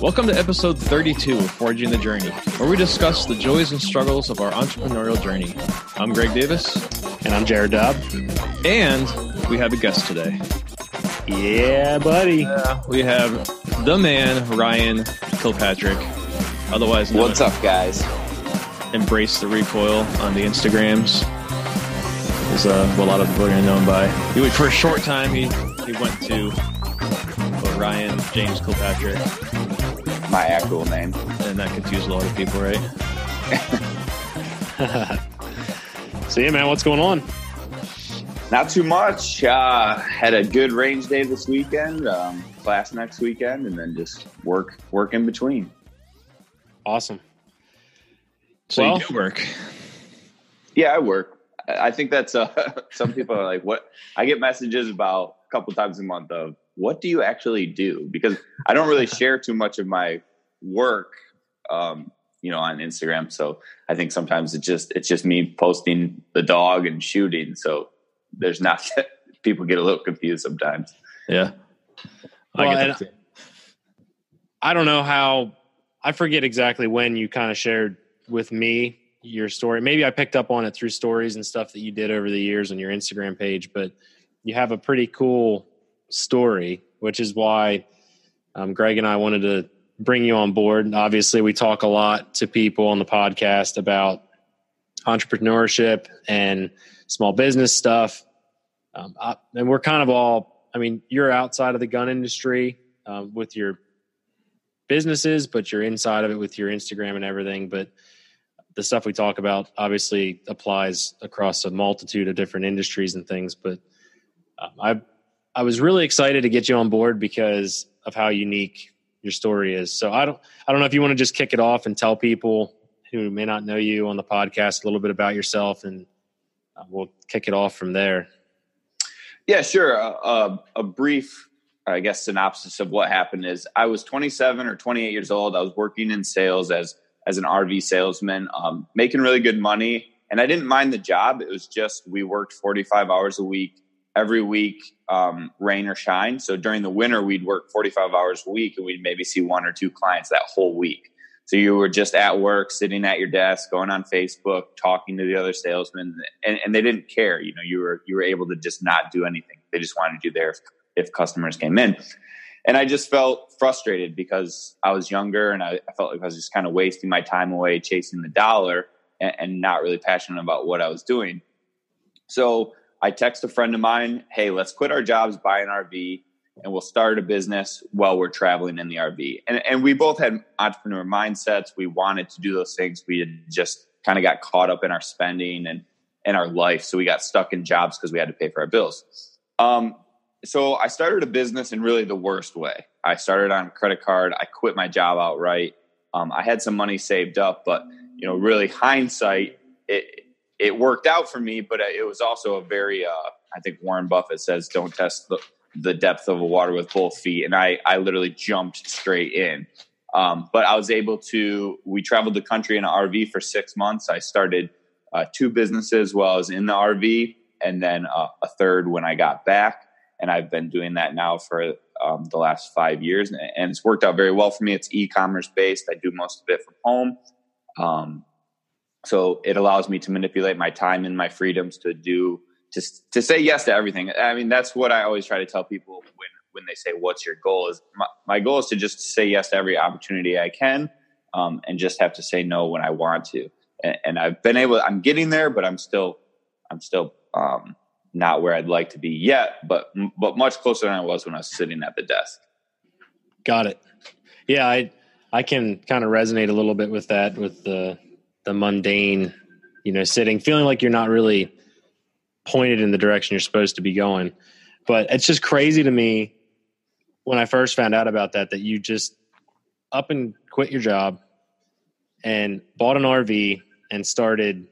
Welcome to episode 32 of Forging the Journey, where we discuss the joys and struggles of our entrepreneurial journey. I'm Greg Davis. And I'm Jared Dobb. And we have a guest today. Yeah, buddy. Uh, we have the man, Ryan Kilpatrick, otherwise known What's up, guys? Embrace the Recoil on the Instagrams. Is uh, what a lot of people are going to know him by. He, for a short time, he, he went to Ryan James Kilpatrick, My actual name. and that confused a lot of people, right? So, yeah, man, what's going on? Not too much. Uh, had a good range day this weekend. Um, class next weekend, and then just work work in between. Awesome. So Well- you do work. Yeah, I work. I I think that's uh, some people are like, "What?" I get messages about a couple times a month of, "What do you actually do?" Because I don't really share too much of my work, um, you know, on Instagram. So I think sometimes it's just it's just me posting the dog and shooting. So there's not people get a little confused sometimes. Yeah. I Well, get that too. I don't know how, I forget exactly when you kind of shared with me your story. Maybe I picked up on it through stories and stuff that you did over the years on your Instagram page, but you have a pretty cool story, which is why um, Greg and I wanted to bring you on board. Obviously, we talk a lot to people on the podcast about entrepreneurship and small business stuff. Um, I, and we're kind of all, I mean, you're outside of the gun industry um, with your businesses, but you're inside of it with your Instagram and everything. But the stuff we talk about obviously applies across a multitude of different industries and things. But um, I, I was really excited to get you on board because of how unique your story is. So I don't, I don't know if you want to just kick it off and tell people who may not know you on the podcast a little bit about yourself, and uh, we'll kick it off from there. Yeah, sure. Uh, uh, a brief, I guess, synopsis of what happened is I was 27 or 28 years old. I was working in sales as as an RV salesman, um, making really good money, and I didn't mind the job. It was just we worked 45 hours a week every week, um, rain or shine. So during the winter, we'd work 45 hours a week, and we'd maybe see one or two clients that whole week. So you were just at work, sitting at your desk, going on Facebook, talking to the other salesmen, and, and they didn't care. You know, you were you were able to just not do anything. They just wanted you there if, if customers came in. And I just felt frustrated because I was younger and I, I felt like I was just kind of wasting my time away chasing the dollar and, and not really passionate about what I was doing. So I text a friend of mine, hey, let's quit our jobs, buy an RV, and we'll start a business while we're traveling in the RV. And, and we both had entrepreneur mindsets. We wanted to do those things. We had just kind of got caught up in our spending and, and our life. So we got stuck in jobs because we had to pay for our bills. Um, so I started a business in really the worst way. I started on a credit card. I quit my job outright. Um, I had some money saved up, but you know, really hindsight, it it worked out for me. But it was also a very, uh, I think Warren Buffett says, "Don't test the, the depth of a water with both feet," and I I literally jumped straight in. Um, but I was able to. We traveled the country in an RV for six months. I started uh, two businesses while I was in the RV, and then uh, a third when I got back and I've been doing that now for um, the last five years, and it's worked out very well for me. It's e-commerce based. I do most of it from home, um, so it allows me to manipulate my time and my freedoms to do to to say yes to everything. I mean, that's what I always try to tell people when when they say, "What's your goal?" Is my, my goal is to just say yes to every opportunity I can, um, and just have to say no when I want to. And, and I've been able. I'm getting there, but I'm still I'm still um, not where I'd like to be yet, but but much closer than I was when I was sitting at the desk. Got it. Yeah, I I can kind of resonate a little bit with that with the the mundane, you know, sitting feeling like you're not really pointed in the direction you're supposed to be going. But it's just crazy to me when I first found out about that that you just up and quit your job and bought an RV and started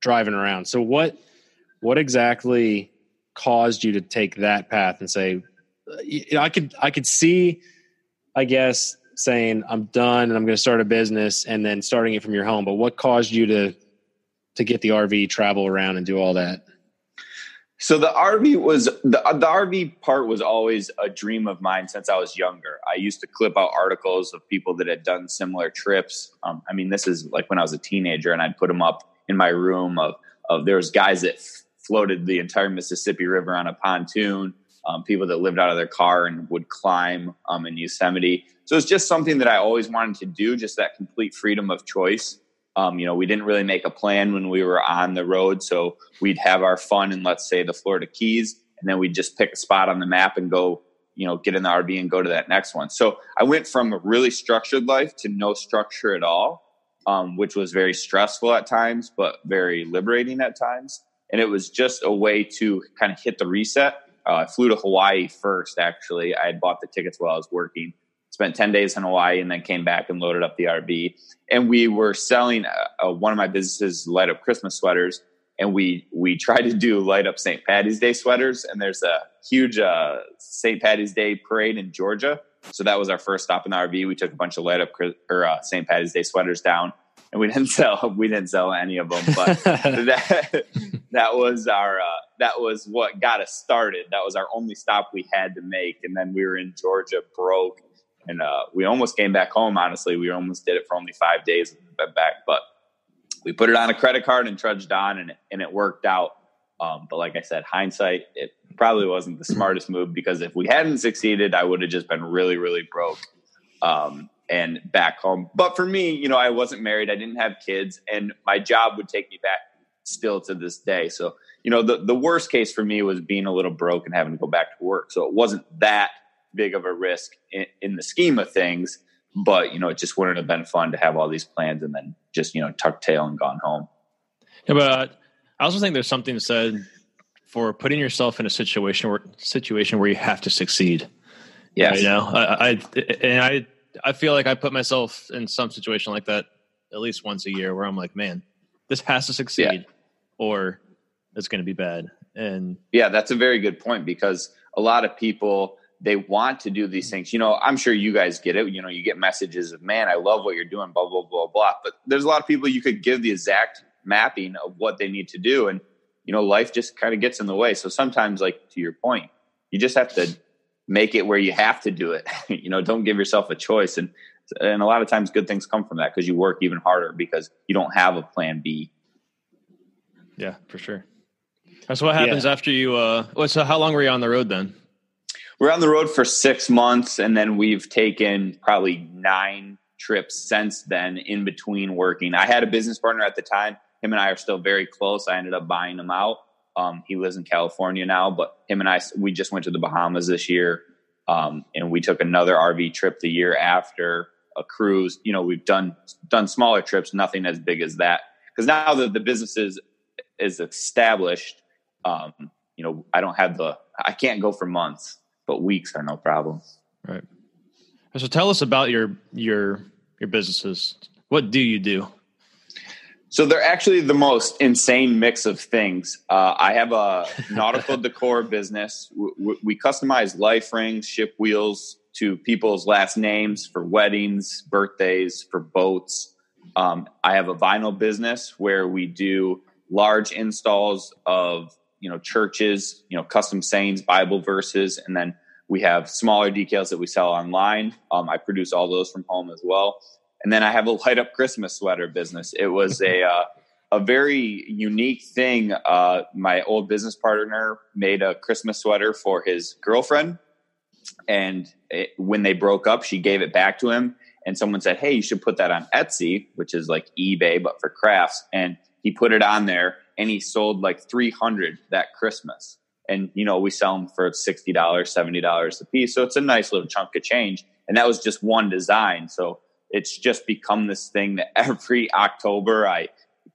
driving around. So what what exactly caused you to take that path and say I could I could see I guess saying I'm done and I'm going to start a business and then starting it from your home but what caused you to to get the RV travel around and do all that So the RV was the the RV part was always a dream of mine since I was younger. I used to clip out articles of people that had done similar trips. Um, I mean, this is like when I was a teenager, and I'd put them up in my room. Of of there was guys that f- floated the entire Mississippi River on a pontoon. Um, people that lived out of their car and would climb um, in Yosemite. So it's just something that I always wanted to do. Just that complete freedom of choice. Um, you know, we didn't really make a plan when we were on the road. So we'd have our fun in, let's say, the Florida Keys, and then we'd just pick a spot on the map and go, you know, get in the RV and go to that next one. So I went from a really structured life to no structure at all, um, which was very stressful at times, but very liberating at times. And it was just a way to kind of hit the reset. Uh, I flew to Hawaii first, actually. I had bought the tickets while I was working spent 10 days in Hawaii and then came back and loaded up the RV. And we were selling uh, uh, one of my businesses light up Christmas sweaters. And we, we tried to do light up St. Patty's Day sweaters. And there's a huge uh, St. Patty's Day parade in Georgia. So that was our first stop in the RV. We took a bunch of light up or uh, St. Patty's Day sweaters down and we didn't sell we didn't sell any of them but that that was our uh, that was what got us started that was our only stop we had to make and then we were in georgia broke and uh, we almost came back home. Honestly, we almost did it for only five days back, but we put it on a credit card and trudged on, and and it worked out. Um, but like I said, hindsight, it probably wasn't the smartest move because if we hadn't succeeded, I would have just been really, really broke um, and back home. But for me, you know, I wasn't married, I didn't have kids, and my job would take me back still to this day. So, you know, the, the worst case for me was being a little broke and having to go back to work. So it wasn't that big of a risk in, in the scheme of things. But you know, it just wouldn't have been fun to have all these plans and then just you know tuck tail and gone home. Yeah, but uh, I also think there's something said for putting yourself in a situation where situation where you have to succeed. Yeah, you know, I, I and I I feel like I put myself in some situation like that at least once a year where I'm like, man, this has to succeed, yeah. or it's going to be bad. And yeah, that's a very good point because a lot of people they want to do these things. You know, I'm sure you guys get it. You know, you get messages of, man, I love what you're doing, blah, blah, blah, blah. But there's a lot of people you could give the exact mapping of what they need to do. And, you know, life just kind of gets in the way. So sometimes, like to your point, you just have to make it where you have to do it. you know, don't give yourself a choice. And, and a lot of times good things come from that because you work even harder because you don't have a plan B. Yeah, for sure. That's what happens yeah. after you, uh, so how long were you on the road then? We're on the road for six months, and then we've taken probably nine trips since then in between working. I had a business partner at the time. Him and I are still very close. I ended up buying him out. Um, he lives in California now, but him and I, we just went to the Bahamas this year. Um, and we took another RV trip the year after a cruise. You know, we've done, done smaller trips, nothing as big as that. Cause now that the business is, is established, um, you know, I don't have the, I can't go for months but weeks are no problem. Right. So tell us about your your your businesses. What do you do? So they're actually the most insane mix of things. Uh, I have a nautical decor business. We, we, customize life rings, ship wheels to people's last names for weddings, birthdays, for boats. Um, I have a vinyl business where we do large installs of you know churches, you know custom sayings, Bible verses, and then we have smaller decals that we sell online. Um, I produce all those from home as well. And then I have a light up Christmas sweater business. It was a uh, a very unique thing. Uh, my old business partner made a Christmas sweater for his girlfriend, and it, when they broke up, she gave it back to him. And someone said, "Hey, you should put that on Etsy, which is like eBay but for crafts." And he put it on there, and he sold like 300 that Christmas. And you know we sell them for $60 $70 a piece. So it's a nice little chunk of change. And that was just one design. So it's just become this thing that every october i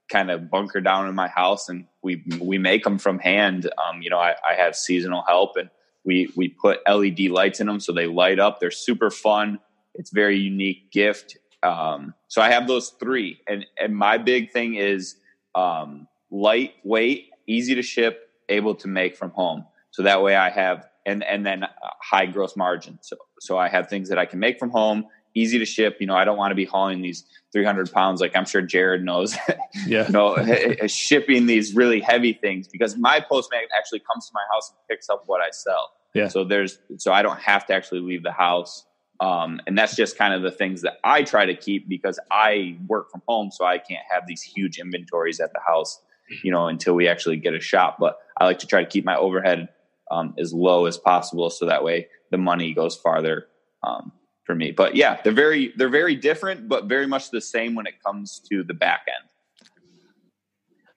kind of bunker down in my house and we we make them from hand. Um, you know I, I have seasonal help and we we put led lights in them so they light up. They're super fun. It's very unique gift. Um, so i have those three. And and my big thing is um, lightweight easy to ship able to make from home. So that way I have and and then uh, high gross margin. So so I have things that I can make from home easy to ship. You know, I don't want to be hauling these 300 pounds like I'm sure Jared knows. Yeah. you know, eh, eh, shipping these really heavy things because my postman actually comes to my house and picks up what I sell. Yeah. So there's so I don't have to actually leave the house. Um, and that's just kind of the things that I try to keep because I work from home, so I can't have these huge inventories at the house, you know, until we actually get a shop. But I like to try to keep my overhead um, as low as possible, so that way the money goes farther um, for me. But yeah, they're very they're very different, but very much the same when it comes to the back end.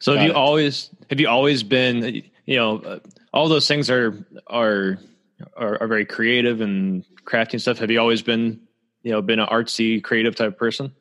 So have Got you it. always have you always been you know uh, all those things are are are, are very creative and crafting stuff. Have you always been you know been an artsy creative type of person?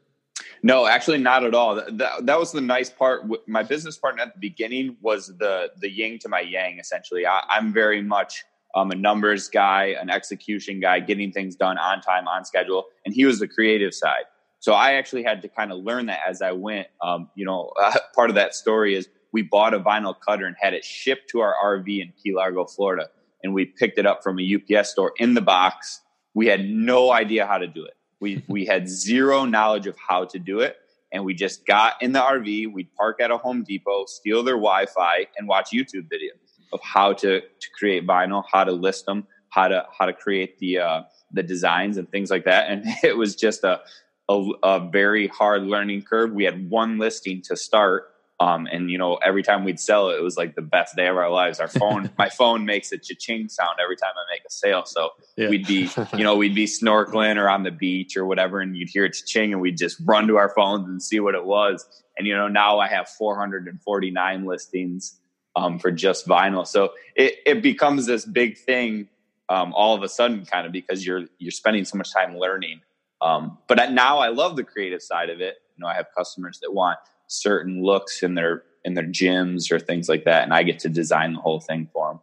No, actually, not at all. That, that, that was the nice part. My business partner at the beginning was the the yin to my yang. Essentially, I, I'm very much um, a numbers guy, an execution guy, getting things done on time, on schedule, and he was the creative side. So I actually had to kind of learn that as I went. Um, you know, uh, part of that story is we bought a vinyl cutter and had it shipped to our RV in Key Largo, Florida, and we picked it up from a UPS store in the box. We had no idea how to do it. We we had zero knowledge of how to do it, and we just got in the RV. We'd park at a Home Depot, steal their Wi-Fi, and watch YouTube videos of how to to create vinyl, how to list them, how to how to create the uh, the designs and things like that. And it was just a a, a very hard learning curve. We had one listing to start. Um, and you know, every time we'd sell it, it was like the best day of our lives. Our phone, my phone makes a cha-ching sound every time I make a sale. So Yeah. we'd be, you know, we'd be snorkeling or on the beach or whatever, and you'd hear it ching, and we'd just run to our phones and see what it was. And you know, now I have 449 listings um, for just vinyl, so it, it becomes this big thing um, all of a sudden, kind of because you're you're spending so much time learning. Um, but now I love the creative side of it. You know, I have customers that want certain looks in their in their gyms or things like that, and I get to design the whole thing for them.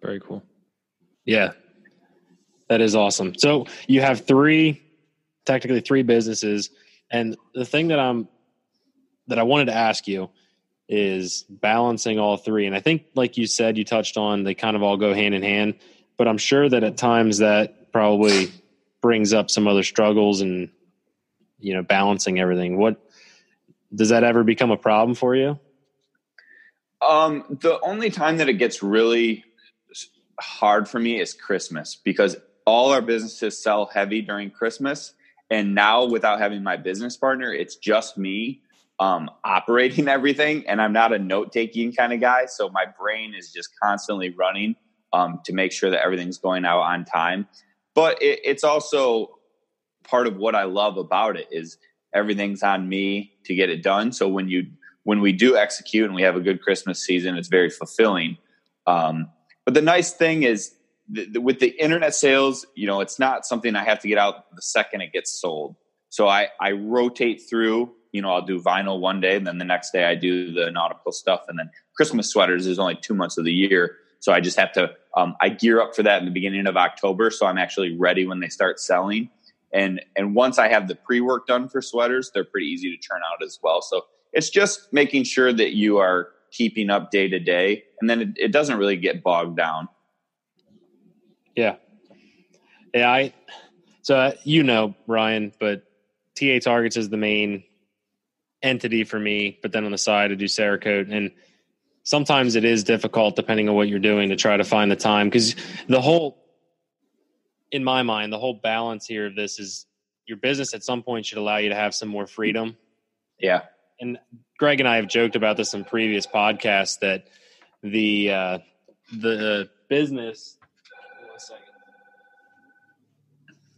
Very cool. Yeah. That is awesome. So you have three, technically three businesses. And the thing that I'm, that I wanted to ask you is balancing all three. And I think, like you said, you touched on, they kind of all go hand in hand. But I'm sure that at times that probably brings up some other struggles and, you know, balancing everything. What, does that ever become a problem for you? Um, the only time that it gets really hard for me is Christmas because all our businesses sell heavy during Christmas. And now, without having my business partner, it's just me um, operating everything. And I'm not a note taking kind of guy. So my brain is just constantly running um, to make sure that everything's going out on time. But it, it's also part of what I love about it is everything's on me to get it done. So when you when we do execute and we have a good Christmas season, it's very fulfilling. Um, but the nice thing is th- th- with the internet sales, you know, it's not something I have to get out the second it gets sold. So I, I rotate through, you know, I'll do vinyl one day, and then the next day I do the nautical stuff. And then Christmas sweaters is only two months of the year. So I just have to, um, I gear up for that in the beginning of October. So I'm actually ready when they start selling. And, and once I have the pre work done for sweaters, they're pretty easy to churn out as well. So it's just making sure that you are keeping up day to day and then it, it doesn't really get bogged down Yeah. Yeah, I so uh, you know, Ryan, but TA Targets is the main entity for me, but then on the side I do Cerakote and sometimes it is difficult depending on what you're doing to try to find the time cuz the whole in my mind, the whole balance here of this is your business at some point should allow you to have some more freedom. yeah And Greg and I have joked about this in previous podcasts that the uh the business one second.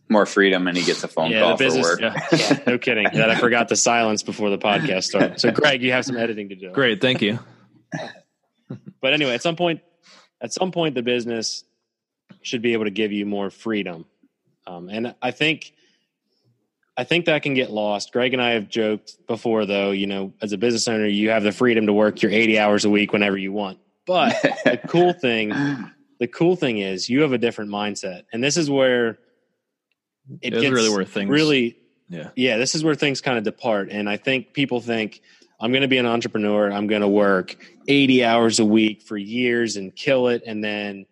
more freedom and he gets a phone call for work Yeah, yeah, no kidding. That I forgot to silence before the podcast started. So, Greg, you have some editing to do. Great, thank you. But anyway, at some point, at some point, the business should be able to give you more freedom, um, and I think, I think that can get lost. Greg and I have joked before, though. You know, as a business owner, you have the freedom to work your eighty hours a week whenever you want. But the cool thing the cool thing is you have a different mindset and this is where it It's gets really where things- really Yeah. yeah this is where things kind of depart and i think people think i'm going to be an entrepreneur i'm going to work 80 hours a week for years and kill it and then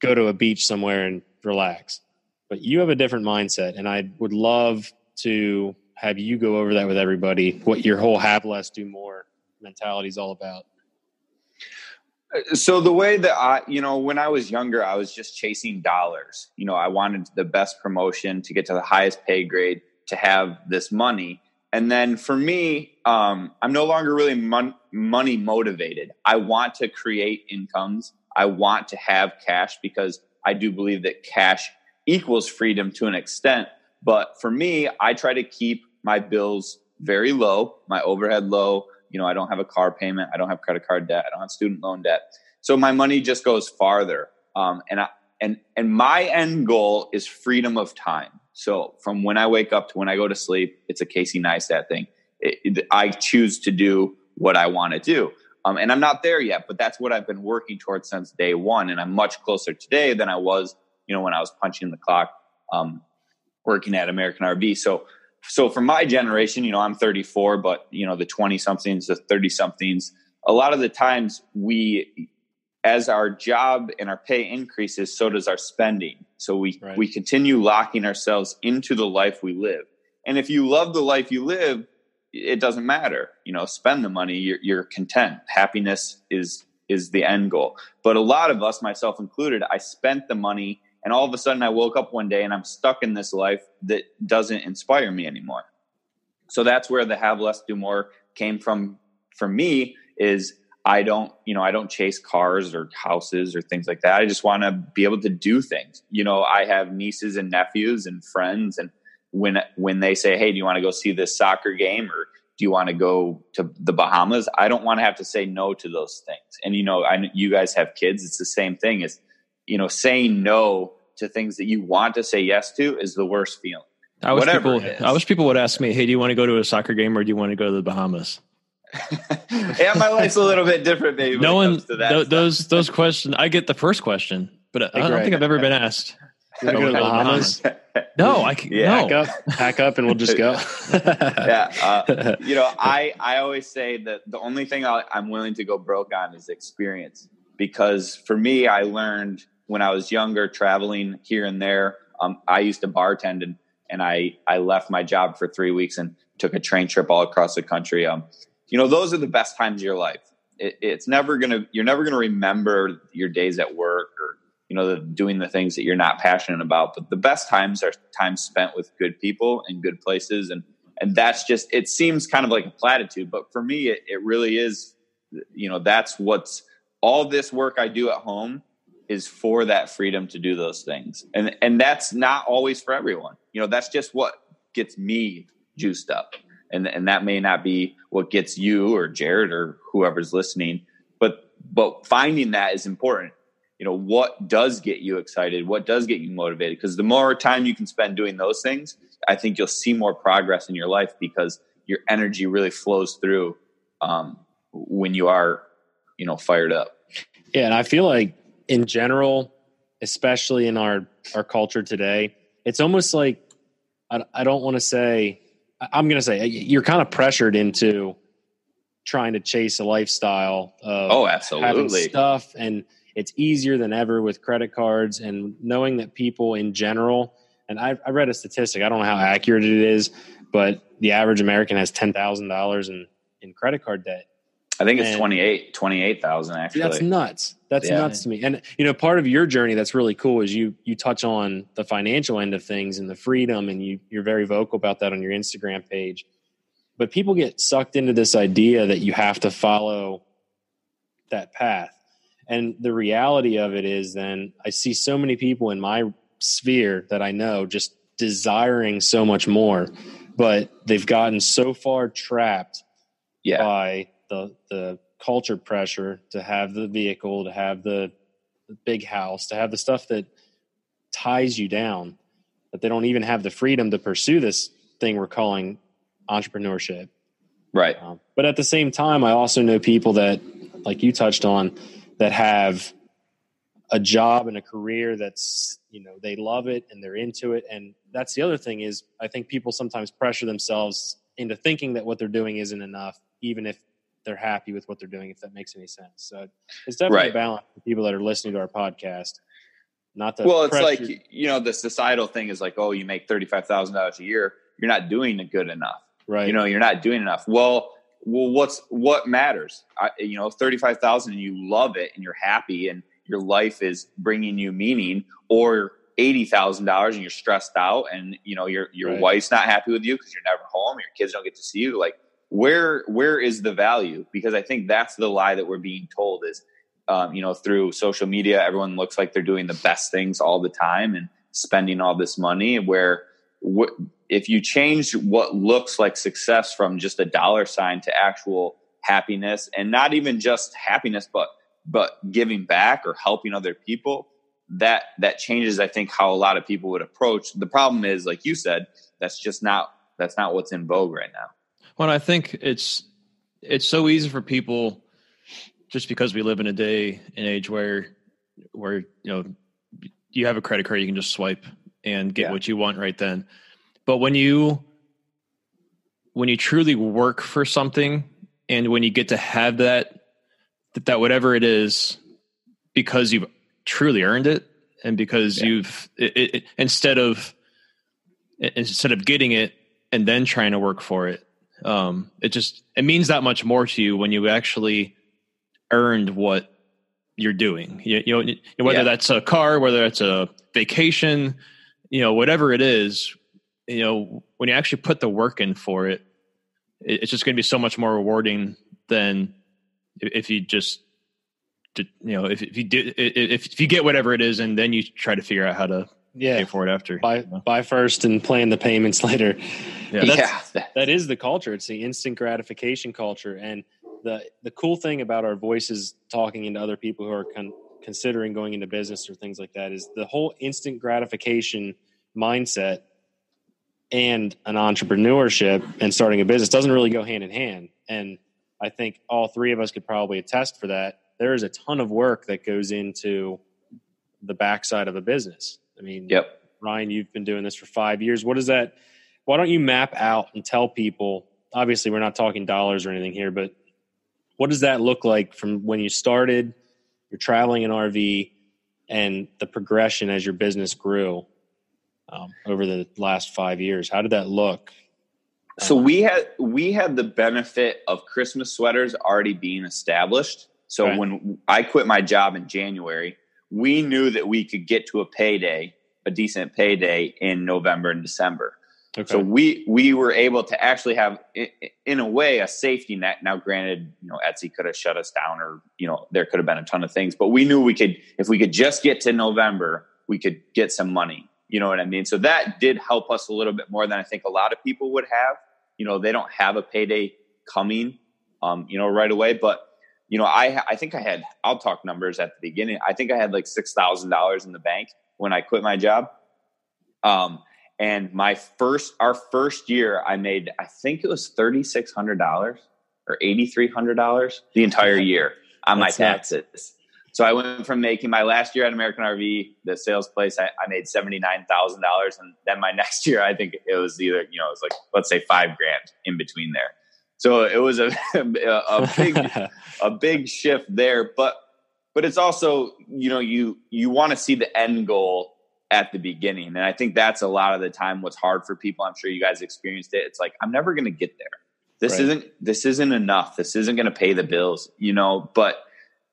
go to a beach somewhere and relax but you have a different mindset, and I would love to have you go over that with everybody. What your whole have less, do more mentality is all about. So the way that I, you know, when I was younger, I was just chasing dollars. You know, I wanted the best promotion to get to the highest pay grade to have this money. And then for me, um, I'm no longer really mon- money motivated. I want to create incomes. I want to have cash because I do believe that cash equals freedom to an extent. But for me, I try to keep my bills very low, my overhead low. You know, I don't have a car payment, I don't have credit card debt, I don't have student loan debt. So my money just goes farther. Um, and I, and and my end goal is freedom of time. So from when I wake up to when I go to sleep, it's a Casey Neistat thing. It, it, I choose to do what I want to do. Um, and I'm not there yet, but that's what I've been working towards since day one. And I'm much closer today than I was, you know, when I was punching the clock, um, working at American RV. So, so for my generation, you know, I'm 34, but you know, the 20 somethings, the 30 somethings, a lot of the times we, as our job and our pay increases, so does our spending. So we right. we continue locking ourselves into the life we live. And if you love the life you live, it doesn't matter. You know, spend the money. You're, you're content. Happiness is is the end goal. But a lot of us, myself included, I spent the money, and all of a sudden, I woke up one day and I'm stuck in this life that doesn't inspire me anymore. So that's where the have less, do more came from. For me, is I don't, you know, I don't chase cars or houses or things like that. I just want to be able to do things. You know, I have nieces and nephews and friends and when when they say, "Hey, do you want to go see this soccer game or do you want to go to the Bahamas?" I don't want to have to say no to those things. And you know, I you guys have kids, it's the same thing as you know, saying no to things that you want to say yes to is the worst feeling. I wish Whatever people I wish people would ask me, "Hey, do you want to go to a soccer game or do you want to go to the Bahamas?" yeah, my life's a little bit different, maybe. No one, th- those those questions. I get the first question, but I don't think I've ever been asked. Go to the Bahamas? no, I can yeah. no. Pack up, pack up, and we'll just go. yeah, uh, you know, I I always say that the only thing i I'm willing to go broke on is experience because for me, I learned when I was younger, traveling here and there. Um, I used to bartend and and I I left my job for three weeks and took a train trip all across the country. Um, you know, those are the best times of your life. It, it's never gonna, you're never gonna remember your days at work or, you know, the, doing the things that you're not passionate about. But the best times are times spent with good people and good places. And, and that's just, it seems kind of like a platitude, but for me, it, it really is, you know, that's what's all this work I do at home is for that freedom to do those things. And, and that's not always for everyone. You know, that's just what gets me juiced up and and that may not be what gets you or Jared or whoever's listening but but finding that is important you know what does get you excited what does get you motivated? Because the more time you can spend doing those things i think you'll see more progress in your life because your energy really flows through um, when you are you know fired up. Yeah and i feel like in general especially in our our culture today it's almost like i, I don't want to say I'm going to say you're kind of pressured into trying to chase a lifestyle of oh, absolutely. stuff, and it's easier than ever with credit cards and knowing that people in general. And I, I read a statistic. I don't know how accurate it is, but the average American has ten thousand dollars in in credit card debt. I think it's and 28 28,000 actually. That's nuts. That's yeah. nuts to me. And you know, part of your journey that's really cool is you you touch on the financial end of things and the freedom and you you're very vocal about that on your Instagram page. But people get sucked into this idea that you have to follow that path. And the reality of it is then I see so many people in my sphere that I know just desiring so much more, but they've gotten so far trapped yeah. by the the culture pressure to have the vehicle, to have the, the big house, to have the stuff that ties you down, that they don't even have the freedom to pursue this thing we're calling entrepreneurship. Right. Um, but at the same time, I also know people that, like you touched on, that have a job and a career that's you know they love it and they're into it and that's the other thing is i think people sometimes pressure themselves into thinking that what they're doing isn't enough even if they're happy with what they're doing, if that makes any sense. So it's definitely right. a balance for people that are listening to our podcast. Not that well, it's pressure- like you know the societal thing is like, oh, you make thirty five thousand dollars a year, you're not doing good enough. right. You know, you're not doing enough. Well, well, what's what matters? I, you know, thirty five thousand, and you love it, and you're happy, and your life is bringing you meaning, or eighty thousand dollars, and you're stressed out, and you know your your Right. wife's not happy with you because you're never home, your kids don't get to see you. Like, where where is the value? Because I think that's the lie that we're being told is, um, you know, through social media, everyone looks like they're doing the best things all the time and spending all this money. Where wh- if you change what looks like success from just a dollar sign to actual happiness, and not even just happiness, but but giving back or helping other people, that that changes. I think how a lot of people would approach. The problem is, like you said, that's just not that's not what's in vogue right now. Well, I think it's it's so easy for people just because we live in a day and age where where you know you have a credit card, you can just swipe and get Yeah. what you want right then. But when you when you truly work for something and when you get to have that that, that whatever it is because you've truly earned it and because Yeah. you've it, it, instead of instead of getting it and then trying to work for it um it just it means that much more to you when you actually earned what you're doing you, you know whether Yeah. that's a car whether it's a vacation you know whatever it is you know when you actually put the work in for it, it it's just going to be so much more rewarding than if, if you just did- you know if, if you do, if, if you get whatever it is and then you try to figure out how to yeah. pay for it after Buy buy first and plan the payments later. Yeah. That's- yeah, that is the culture. It's the instant gratification culture, and the the cool thing about our voices talking into other people who are con- considering going into business or things like that is the whole instant gratification mindset and an entrepreneurship and starting a business doesn't really go hand in hand. And I think all three of us could probably attest for that. There is a ton of work that goes into the backside of a business. I mean, yep. Ryan, you've been doing this for five years. What is that? Why don't you map out and tell people? Obviously, we're not talking dollars or anything here, but what does that look like from when you started? You're traveling an RV, and the progression as your business grew um, over the last five years. How did that look? So we had we had the benefit of Christmas sweaters already being established. So Okay. when I quit my job in January, we knew that we could get to a payday, a decent payday in November and December. Okay. So we we were able to actually have, in a way, a safety net. Now, granted, you know, Etsy could have shut us down, or you know, there could have been a ton of things, but we knew we could, if we could just get to November, we could get some money. You know what I mean? So that did help us a little bit more than I think a lot of people would have. You know, they don't have a payday coming, um, you know, right away. But you know, I I think I had. I'll talk numbers at the beginning. I think I had like six thousand dollars in the bank when I quit my job. Um, and my first, our first year, I made, I think it was thirty six hundred dollars or eighty three hundred dollars the entire year on my nuts. taxes. So I went from making my last year at American RV, the sales place, I, I made seventy nine thousand dollars, and then my next year, I think it was either you know it was like let's say five grand in between there. So it was a a big a big shift there but but it's also you know you you want to see the end goal at the beginning. And i think that's a lot of the time what's hard for people. I'm sure you guys experienced it. It's like i'm never going to get there. This Right. isn't this isn't enough. This isn't going to pay the bills you know? But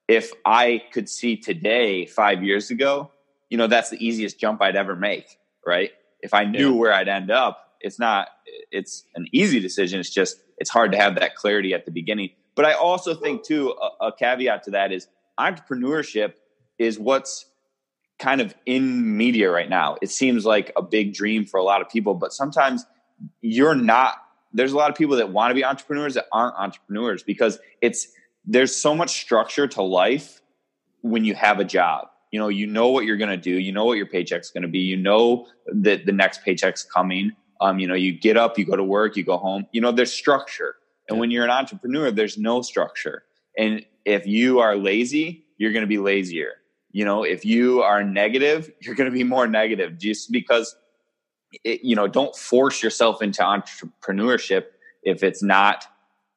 if i could see today 5 years ago you know that's the easiest jump i'd ever make right? If i knew Yeah. where i'd end up it's not it's an easy decision. It's just it's hard to have that clarity at the beginning. But I also think too a, a caveat to that is entrepreneurship is what's kind of in media right now. It seems like a big dream for a lot of people, but sometimes you're not. There's a lot of people that want to be entrepreneurs that aren't entrepreneurs because it's there's so much structure to life when you have a job. You know, you know what you're going to do. You know what your paycheck's going to be. You know that the next paycheck's coming. Um, you know, you get up, you go to work, you go home. You know, there's structure. And when you're an entrepreneur, there's no structure. And if you are lazy, you're going to be lazier. You know, if you are negative, you're going to be more negative just because, it, you know, don't force yourself into entrepreneurship if it's not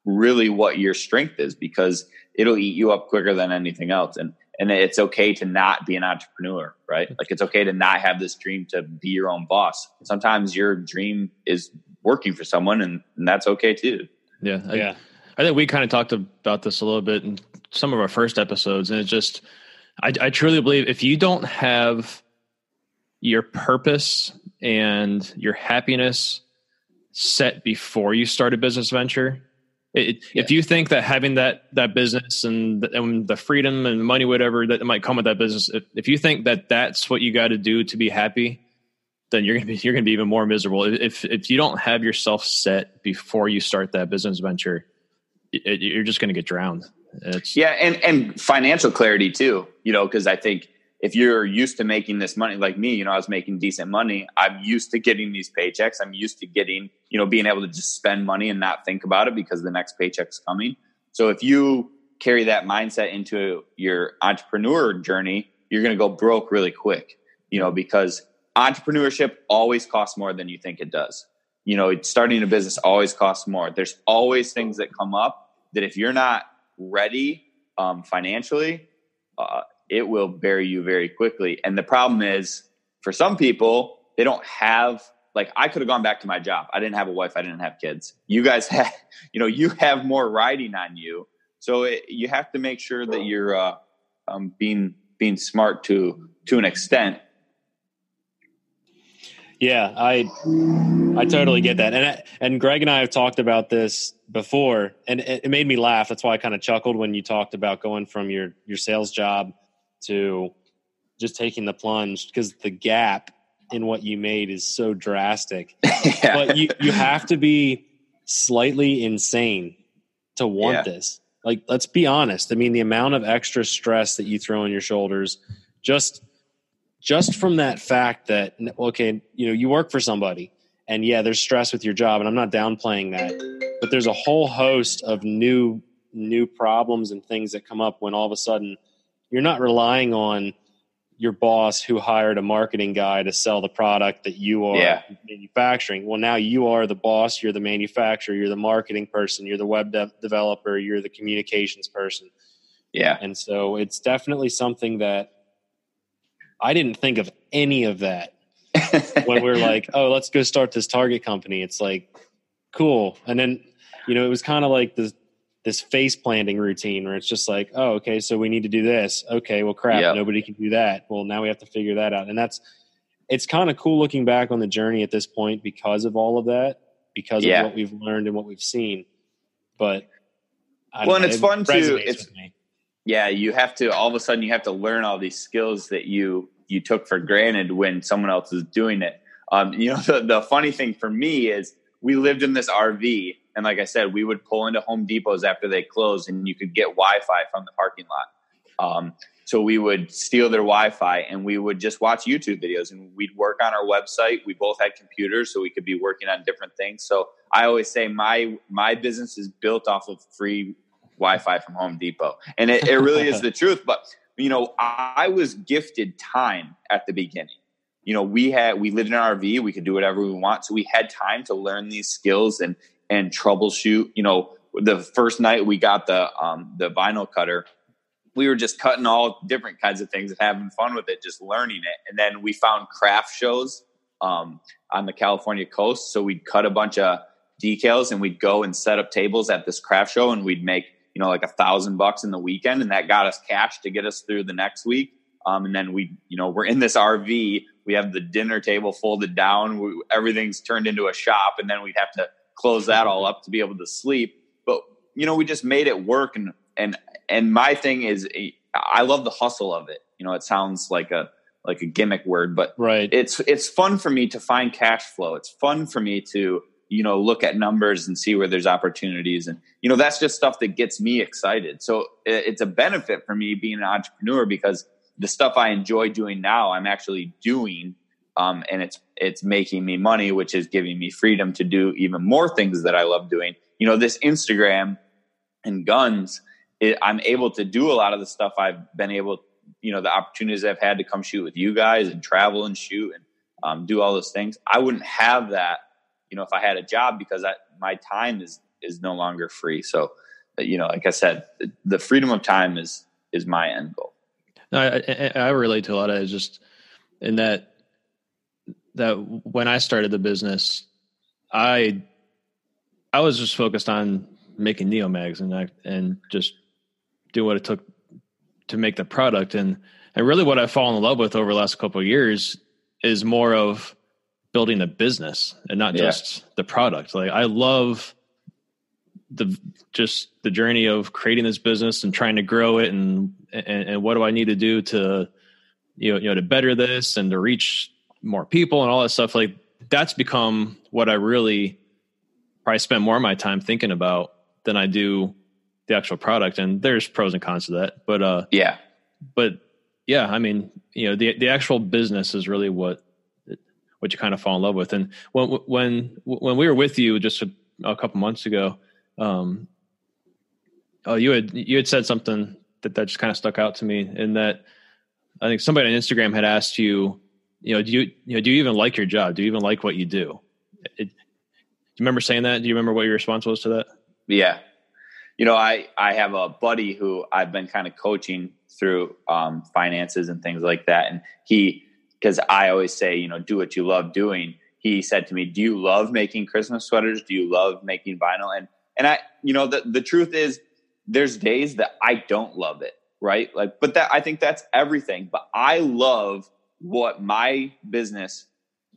really what your strength is because it'll eat you up quicker than anything else. And, and it's okay to not be an entrepreneur, right? Like it's okay to not have this dream to be your own boss. Sometimes your dream is working for someone, and, and that's okay too. Yeah, I, yeah. I think we kind of talked about this a little bit in some of our first episodes, and it's just I, I truly believe if you don't have your purpose and your happiness set before you start a business venture, it, yeah. If you think that having that that business and the, and the freedom and money, whatever that might come with that business, if, if you think that that's what you got to do to be happy, then you're gonna be you're gonna be even more miserable. If if you don't have yourself set before you start that business venture, it, you're just gonna get drowned. It's, yeah, and and financial clarity too. You know, because I think if you're used to making this money like me, you know, I was making decent money. I'm used to getting these paychecks. I'm used to getting, you know, being able to just spend money and not think about it because the next paycheck's coming. So if you carry that mindset into your entrepreneur journey, you're going to go broke really quick, you know, because entrepreneurship always costs more than you think it does. You know, starting a business always costs more. There's always things that come up that if you're not ready um, financially, uh, it will bury you very quickly. And the problem is, for some people, they don't have like I could have gone back to my job. I didn't have a wife. I didn't have kids. You guys have, you know, you have more riding on you. So it, you have to make sure that you're uh, um, being being smart to to an extent. Yeah, I I totally get that, and and Greg and I have talked about this before, and it, it made me laugh. That's why I kind of chuckled when you talked about going from your your sales job to just taking the plunge because the gap in what you made is so drastic. yeah. But you, you have to be slightly insane to want yeah. this. Like, let's be honest. I mean, the amount of extra stress that you throw on your shoulders, just just from that fact that okay, you know, you work for somebody, and yeah, there's stress with your job, and I'm not downplaying that, but there's a whole host of new new problems and things that come up when all of a sudden you're not relying on your boss who hired a marketing guy to sell the product that you are yeah. manufacturing. Well, now you are the boss, you're the manufacturer, you're the marketing person, you're the web de- developer, you're the communications person. Yeah. And so it's definitely something that I didn't think of any of that when we are like, oh, let's go start this target company. It's like, cool. And then, you know, it was kind of like the this face planting routine where it's just like, oh, okay, so we need to do this. Okay, well, crap, yep. nobody can do that. Well, now we have to figure that out, and that's it's kind of cool looking back on the journey at this point because of all of that, because yeah. of what we've learned and what we've seen. But well, and it's it fun too. It's yeah, you have to all of a sudden you have to learn all these skills that you you took for granted when someone else is doing it. Um, you know, the, the funny thing for me is we lived in this RV and like I said, we would pull into Home Depots after they closed, and you could get Wi-Fi from the parking lot. Um, so we would steal their Wi-Fi, and we would just watch YouTube videos, and we'd work on our website. We both had computers, so we could be working on different things. So I always say my my business is built off of free Wi-Fi from Home Depot, and it, it really is the truth. But you know, I was gifted time at the beginning you know we had we lived in an rv we could do whatever we want so we had time to learn these skills and and troubleshoot. You know, the first night we got the um, the vinyl cutter, we were just cutting all different kinds of things and having fun with it, just learning it. And then we found craft shows um, on the California coast, so we'd cut a bunch of decals and we'd go and set up tables at this craft show, and we'd make you know like a thousand bucks in the weekend, and that got us cash to get us through the next week. Um, and then we, you know, we're in this RV. We have the dinner table folded down. We, everything's turned into a shop, and then we'd have to close that all up to be able to sleep. But you know, we just made it work. And and and my thing is, I love the hustle of it. You know, it sounds like a like a gimmick word, but right. It's it's fun for me to find cash flow. It's fun for me to you know look at numbers and see where there's opportunities and you know that's just stuff that gets me excited so it's a benefit for me being an entrepreneur because the stuff i enjoy doing now i'm actually doing um, and it's it's making me money, which is giving me freedom to do even more things that I love doing. You know, this Instagram and guns, it, I'm able to do a lot of the stuff I've been able, you know, the opportunities I've had to come shoot with you guys and travel and shoot and um, do all those things. I wouldn't have that, you know, if I had a job because I, my time is is no longer free. So, uh, you know, like I said, the freedom of time is is my end goal. I, I, I relate to a lot of it just in that that when I started the business, I I was just focused on making Neomags and I, and just do what it took to make the product and and really what I've fallen in love with over the last couple of years is more of building a business and not yeah. just the product. Like I love the just the journey of creating this business and trying to grow it and and, and what do I need to do to you know you know to better this and to reach more people and all that stuff like that's become what I really probably spend more of my time thinking about than I do the actual product and there's pros and cons to that but uh yeah but yeah I mean you know the the actual business is really what what you kind of fall in love with and when when when we were with you just a, a couple months ago um oh you had you had said something that that just kind of stuck out to me in that I think somebody on Instagram had asked you, you know, do you, you know, do you even like your job? Do you even like what you do? It, do you remember saying that? Do you remember what your response was to that? Yeah. You know, I, I have a buddy who I've been kind of coaching through um, finances and things like that. And he, because I always say, you know, do what you love doing. He said to me, "Do you love making Christmas sweaters? Do you love making vinyl?" And and I, you know, the the truth is, there's days that I don't love it, right? Like, but that I think that's everything. But I love what my business,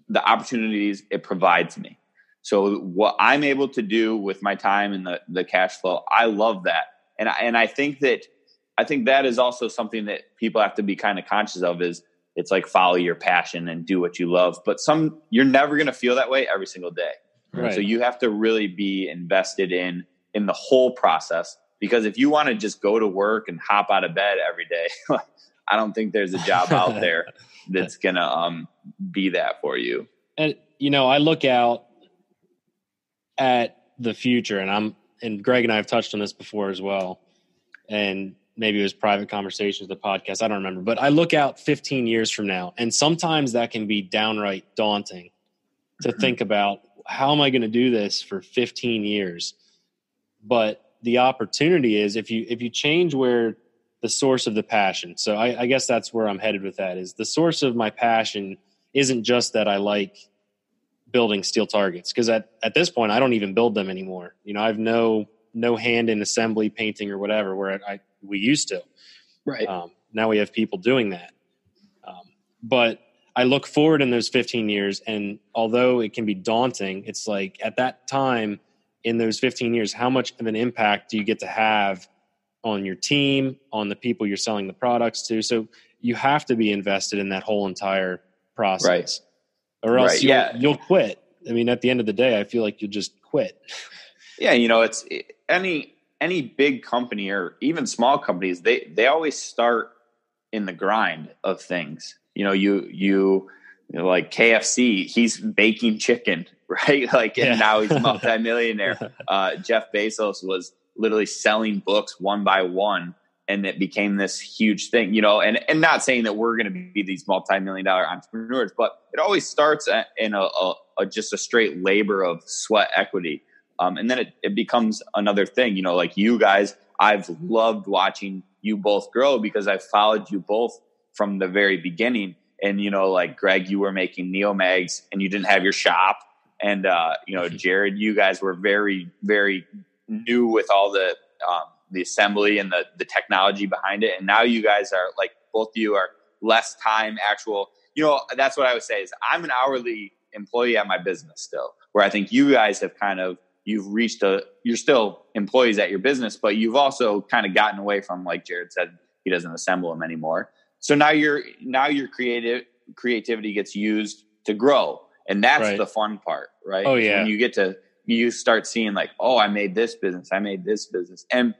the opportunities it provides me. So what I'm able to do with my time and the the cash flow, I love that. And I, and I think that I think that is also something that people have to be kind of conscious of is it's like follow your passion and do what you love. But some you're never going to feel that way every single day. Right. So you have to really be invested in in the whole process because if you want to just go to work and hop out of bed every day, I don't think there's a job out there that's going to um, be that for you. And, you know, I look out at the future and I'm, and Greg and I have touched on this before as well. And maybe it was private conversations, the podcast, I don't remember, but I look out 15 years from now. And sometimes that can be downright daunting to mm-hmm. think about how am I going to do this for 15 years? But the opportunity is if you if you change where the source of the passion. So I, I guess that's where I'm headed with that. Is the source of my passion isn't just that I like building steel targets because at, at this point I don't even build them anymore. You know, I've no no hand in assembly, painting, or whatever. Where I, I we used to, right? Um, now we have people doing that. Um, but I look forward in those 15 years, and although it can be daunting, it's like at that time in those 15 years, how much of an impact do you get to have on your team, on the people you're selling the products to? So you have to be invested in that whole entire process, right. or else right. you'll, yeah. you'll quit. I mean, at the end of the day, I feel like you'll just quit. Yeah, you know, it's any any big company or even small companies. They they always start in the grind of things. You know, you you, you know, like KFC. He's baking chicken right? Like, and yeah. now he's a multimillionaire. uh, Jeff Bezos was literally selling books one by one, and it became this huge thing, you know. And and not saying that we're going to be these multi-million dollar entrepreneurs, but it always starts in a, a, a just a straight labor of sweat equity, um, and then it, it becomes another thing, you know. Like you guys, I've loved watching you both grow because I've followed you both from the very beginning. And you know, like Greg, you were making Neomags, and you didn't have your shop and uh, you know, Jared, you guys were very, very new with all the um, the assembly and the the technology behind it, and now you guys are like both of you are less time actual. You know, that's what I would say is I'm an hourly employee at my business still, where I think you guys have kind of you've reached a you're still employees at your business, but you've also kind of gotten away from like Jared said he doesn't assemble them anymore. So now you're now your creative creativity gets used to grow and that's right. the fun part, right? Oh yeah, when you get to you start seeing like, oh, I made this business, I made this business, and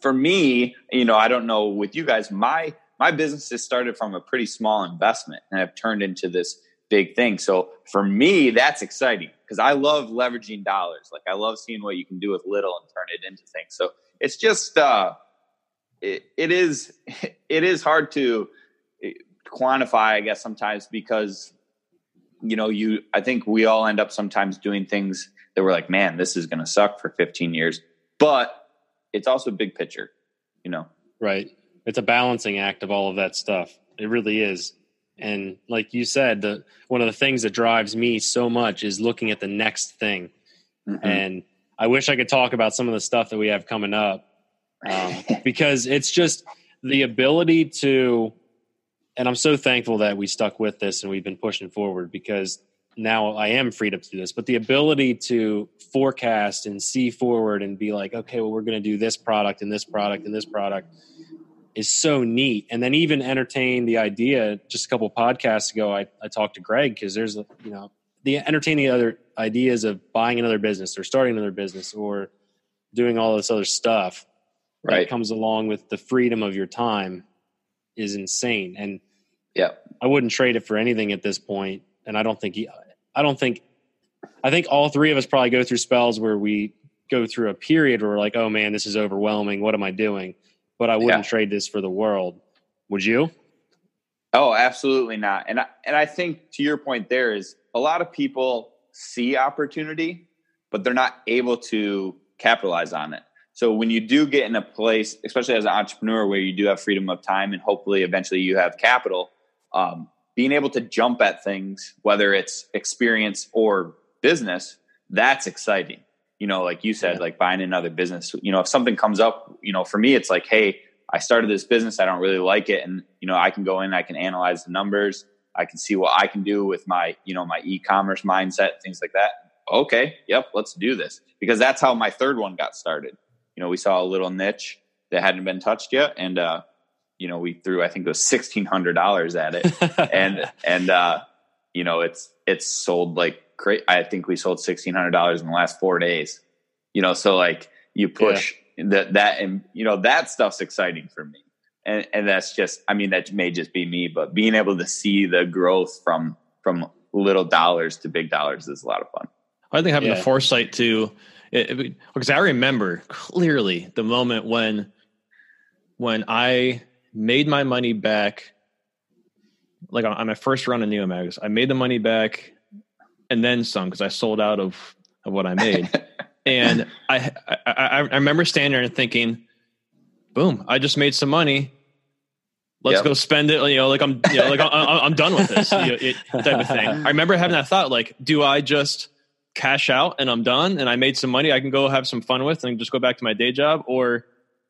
for me, you know, I don't know with you guys, my my business has started from a pretty small investment and i've turned into this big thing. So for me, that's exciting because I love leveraging dollars. Like I love seeing what you can do with little and turn it into things. So it's just uh, it, it is it is hard to eh, quantify, I guess, sometimes because you know, you I think we all end up sometimes doing things that we're like, man, this is going to suck for 15 years, but it's also big picture, you know. Right. it's a balancing act of all of that stuff. It really is. And like you said, the one of the things that drives me so much is looking at the next thing. Mm-hmm. And I wish I could talk about some of the stuff that we have coming up um, because it's just the ability to. And I'm so thankful that we stuck with this and we've been pushing forward because now I am freed up to do this. But the ability to forecast and see forward and be like, okay, well, we're going to do this product and this product and this product is so neat. And then even entertain the idea. Just a couple podcasts ago, I, I talked to Greg because there's you know the entertaining other ideas of buying another business or starting another business or doing all this other stuff right. that comes along with the freedom of your time is insane. And yeah, I wouldn't trade it for anything at this point. And I don't think he, I don't think I think all three of us probably go through spells where we go through a period where we're like, oh man, this is overwhelming. What am I doing? But I wouldn't yeah. trade this for the world. Would you? Oh, absolutely not. And I, and I think to your point there is a lot of people see opportunity, but they're not able to capitalize on it. So when you do get in a place, especially as an entrepreneur, where you do have freedom of time and hopefully eventually you have capital, um, being able to jump at things, whether it's experience or business, that's exciting you know, like you said, yeah. like buying another business, you know, if something comes up, you know, for me, it's like, Hey, I started this business. I don't really like it. And, you know, I can go in, I can analyze the numbers. I can see what I can do with my, you know, my e-commerce mindset, things like that. Okay. Yep. Let's do this because that's how my third one got started. You know, we saw a little niche that hadn't been touched yet. And, uh, you know, we threw, I think it was $1,600 at it and, and, uh, you know, it's, it's sold like great. I think we sold sixteen hundred dollars in the last four days. You know, so like you push yeah. that that and you know that stuff's exciting for me. And and that's just I mean that may just be me, but being able to see the growth from from little dollars to big dollars is a lot of fun. I think having yeah. the foresight to because I remember clearly the moment when when I made my money back like on my first run of Neomags, I made the money back and then some because I sold out of of what I made. and I, I I remember standing there and thinking, boom, I just made some money. Let's yep. go spend it. You know, like I'm, you know, like I'm, I'm done with this you know, it, type of thing. I remember having that thought, like, do I just cash out and I'm done and I made some money I can go have some fun with and just go back to my day job, or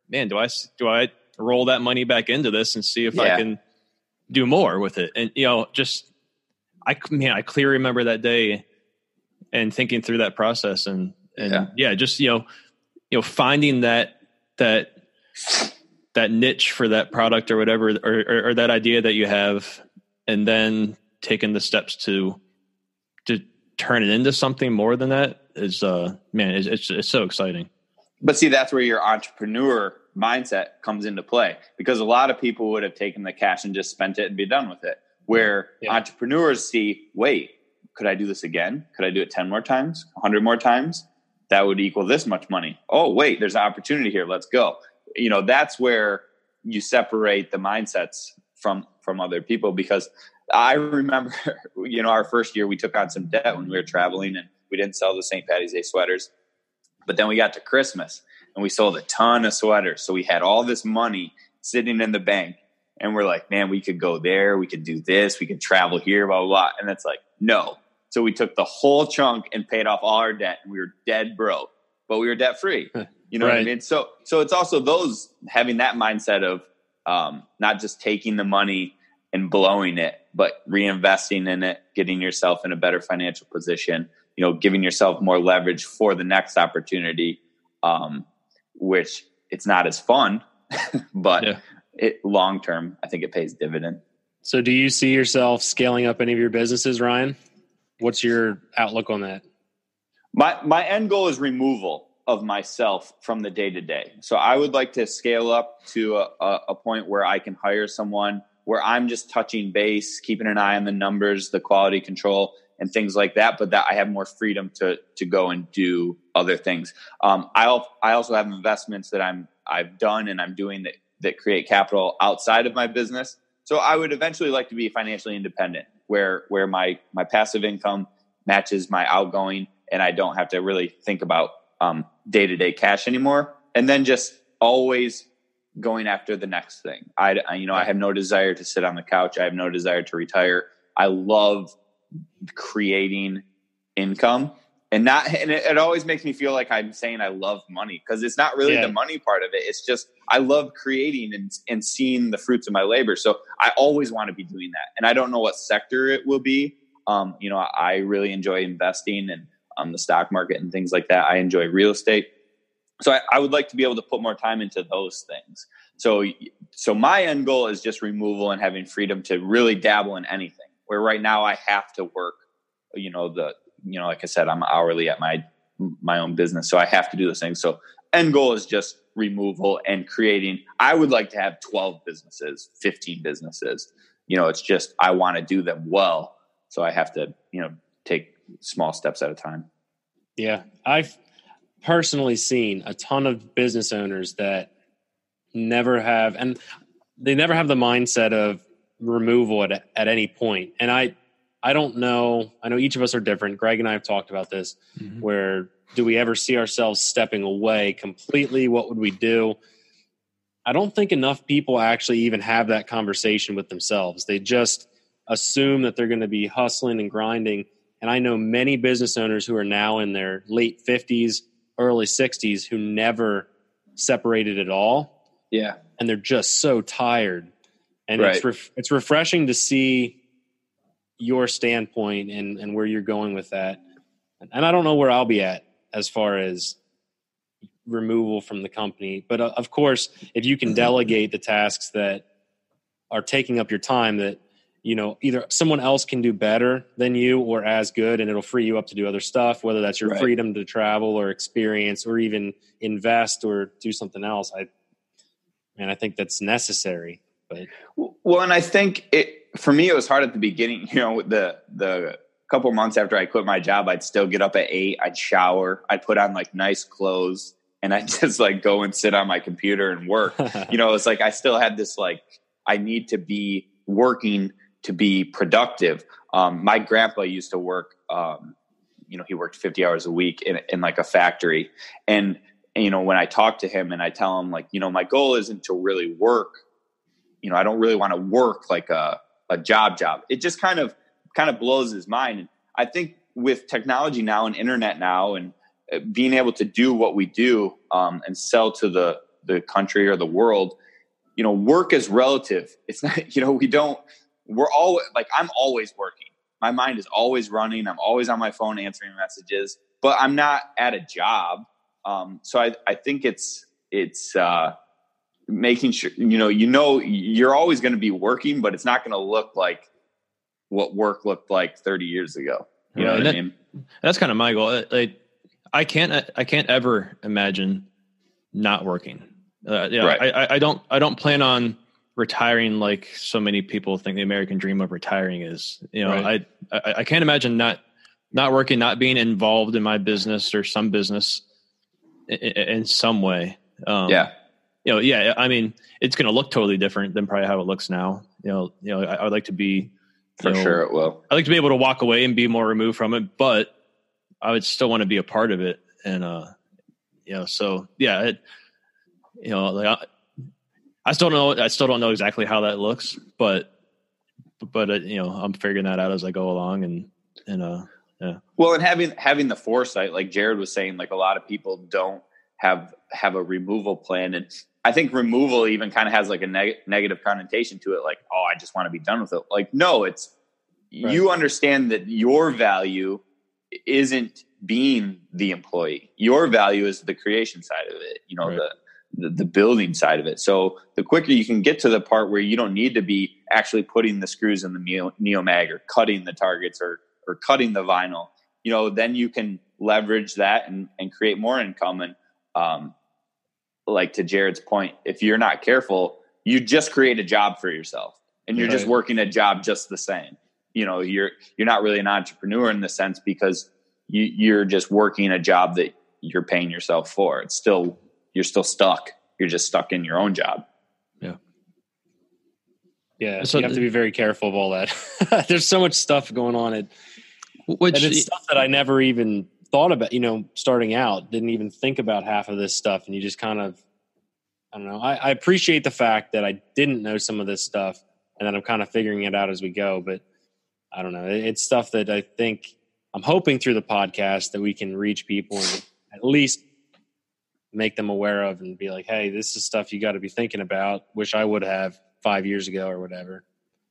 man, do I do I roll that money back into this and see if yeah. I can do more with it? And you know, just I man, I clearly remember that day and thinking through that process and and yeah, yeah just you know, you know, finding that that that niche for that product or whatever or, or, or that idea that you have and then taking the steps to to turn it into something more than that is uh man it's, it's, it's so exciting. But see that's where your entrepreneur mindset comes into play because a lot of people would have taken the cash and just spent it and be done with it where yeah. entrepreneurs see, wait, could I do this again? Could I do it 10 more times, 100 more times? That would equal this much money. Oh, wait, there's an opportunity here. Let's go. You know, that's where you separate the mindsets from from other people because I remember, you know, our first year we took on some debt when we were traveling and we didn't sell the St. Patty's Day sweaters. But then we got to Christmas and we sold a ton of sweaters. So we had all this money sitting in the bank and we're like, man, we could go there, we could do this, we could travel here, blah, blah, blah. And it's like, no. So we took the whole chunk and paid off all our debt and we were dead broke, but we were debt free. You know right. what I mean? So, so it's also those having that mindset of um, not just taking the money and blowing it, but reinvesting in it, getting yourself in a better financial position, you know, giving yourself more leverage for the next opportunity, um, which it's not as fun, but yeah it long term, I think it pays dividend. So, do you see yourself scaling up any of your businesses, Ryan? What's your outlook on that? My my end goal is removal of myself from the day to day. So, I would like to scale up to a, a point where I can hire someone where I'm just touching base, keeping an eye on the numbers, the quality control, and things like that. But that I have more freedom to to go and do other things. Um, I I also have investments that I'm I've done and I'm doing that that create capital outside of my business. So I would eventually like to be financially independent, where where my my passive income matches my outgoing, and I don't have to really think about day to day cash anymore. And then just always going after the next thing. I, I you know, I have no desire to sit on the couch. I have no desire to retire. I love creating income and not and it, it, always makes me feel like i'm saying i love money because it's not really yeah. the money part of it. It's just i love creating and, and seeing the fruits of my labor. So i always want to be doing that. And i don't know what sector it will be. Um, you know i really enjoy investing and um, the stock market and things like that. I enjoy real estate. So I, I would like to be able to put more time into those things. So so my end goal is just removal and having freedom to really dabble in anything where right now i have to work you know the you know, like I said, I'm hourly at my my own business, so I have to do those things. So end goal is just removal and creating. I would like to have 12 businesses, 15 businesses. You know, it's just I want to do them well, so I have to you know take small steps at a time. Yeah, I've personally seen a ton of business owners that never have and they never have the mindset of removal at, at any point and i I don't know. I know each of us are different. Greg and I have talked about this. Mm-hmm. Where do we ever see ourselves stepping away completely? What would we do? I don't think enough people actually even have that conversation with themselves. They just assume that they're going to be hustling and grinding. And I know many business owners who are now in their late 50s, early 60s who never separated at all. Yeah. And they're just so tired. And right. it's it's refreshing to see your standpoint and, and where you're going with that. And I don't know where I'll be at as far as removal from the company. But uh, of course, if you can delegate the tasks that are taking up your time that you know either someone else can do better than you or as good and it'll free you up to do other stuff whether that's your right. freedom to travel or experience or even invest or do something else i and i think that's necessary but well and i think it for me, it was hard at the beginning. You know, the the couple months after I quit my job, I'd still get up at eight. I'd shower. I'd put on like nice clothes, and I'd just like go and sit on my computer and work. you know, it's like I still had this like I need to be working to be productive. Um, my grandpa used to work. Um, you know, he worked fifty hours a week in, in like a factory, and, and you know, when I talk to him and I tell him like, you know, my goal isn't to really work. You know, I don't really want to work like a a job job. It just kind of kind of blows his mind. And I think with technology now and internet now and uh, being able to do what we do um, and sell to the the country or the world, you know, work is relative. It's not, you know, we don't. We're all like I'm always working. My mind is always running. I'm always on my phone answering messages, but I'm not at a job. Um, so I, I think it's it's uh, making sure you know you know you're always going to be working but it's not going to look like what work looked like 30 years ago. You know what that, i mean? that's kind of my goal like i can't i can't ever imagine not working. Uh, know, right. I, I don't i don't plan on retiring like so many people think the american dream of retiring is. You know right. I, I i can't imagine not not working not being involved in my business or some business in, in some way. Um, yeah you know, yeah, I mean, it's going to look totally different than probably how it looks now. You know, you know, I, I would like to be for know, sure it will. I like to be able to walk away and be more removed from it, but I would still want to be a part of it. And uh, you know, so yeah, it, you know, like I, I still don't know, I still don't know exactly how that looks, but but uh, you know, I'm figuring that out as I go along, and and uh, yeah. Well, and having having the foresight, like Jared was saying, like a lot of people don't have have a removal plan and I think removal even kind of has like a neg- negative connotation to it, like, oh, I just want to be done with it. Like, no, it's right. you understand that your value isn't being the employee. Your value is the creation side of it, you know, right. the, the, the building side of it. So the quicker you can get to the part where you don't need to be actually putting the screws in the neo, neomag or cutting the targets or or cutting the vinyl, you know, then you can leverage that and, and create more income. And um, like to Jared's point, if you're not careful, you just create a job for yourself and you're right. just working a job just the same. You know, you're you're not really an entrepreneur in the sense because you, you're just working a job that you're paying yourself for. It's still you're still stuck. You're just stuck in your own job. Yeah. Yeah. So you have to be very careful of all that. There's so much stuff going on. It, which and it's stuff that I never even thought about, you know, starting out, didn't even think about half of this stuff. And you just kind of, I don't know. I, I appreciate the fact that I didn't know some of this stuff and that I'm kind of figuring it out as we go. But I don't know. It's stuff that I think I'm hoping through the podcast that we can reach people and at least make them aware of and be like, hey, this is stuff you got to be thinking about. Wish I would have five years ago or whatever.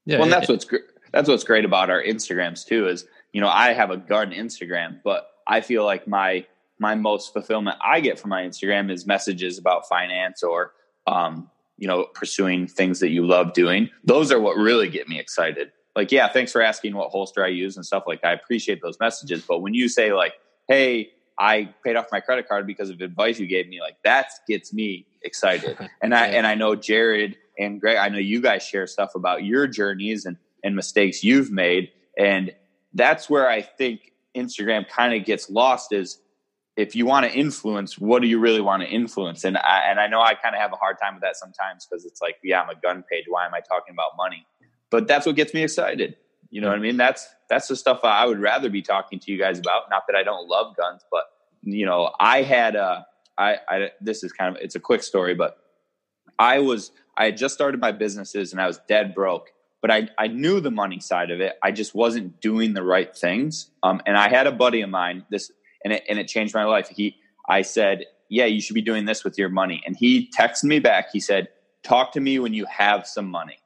Yeah, well, that's what's that's what's great about our Instagrams too. Is you know I have a garden Instagram, but I feel like my my most fulfillment I get from my Instagram is messages about finance or um, you know pursuing things that you love doing. Those are what really get me excited. Like, yeah, thanks for asking what holster I use and stuff like. That. I appreciate those messages, but when you say like, hey, I paid off my credit card because of advice you gave me. Like that gets me excited. And I and I know Jared and Greg, I know you guys share stuff about your journeys and, and mistakes you've made. And that's where I think Instagram kind of gets lost is if you want to influence, what do you really want to influence? And I, and I know I kind of have a hard time with that sometimes because it's like, yeah, I'm a gun page. Why am I talking about money? But that's what gets me excited. You know what I mean? That's that's the stuff I would rather be talking to you guys about. Not that I don't love guns, but you know, I had a I, I this is kind of it's a quick story, but I was I had just started my businesses and I was dead broke, but I, I knew the money side of it. I just wasn't doing the right things. Um, and I had a buddy of mine, this, and it, and it changed my life. He, I said, yeah, you should be doing this with your money. And he texted me back. He said, talk to me when you have some money.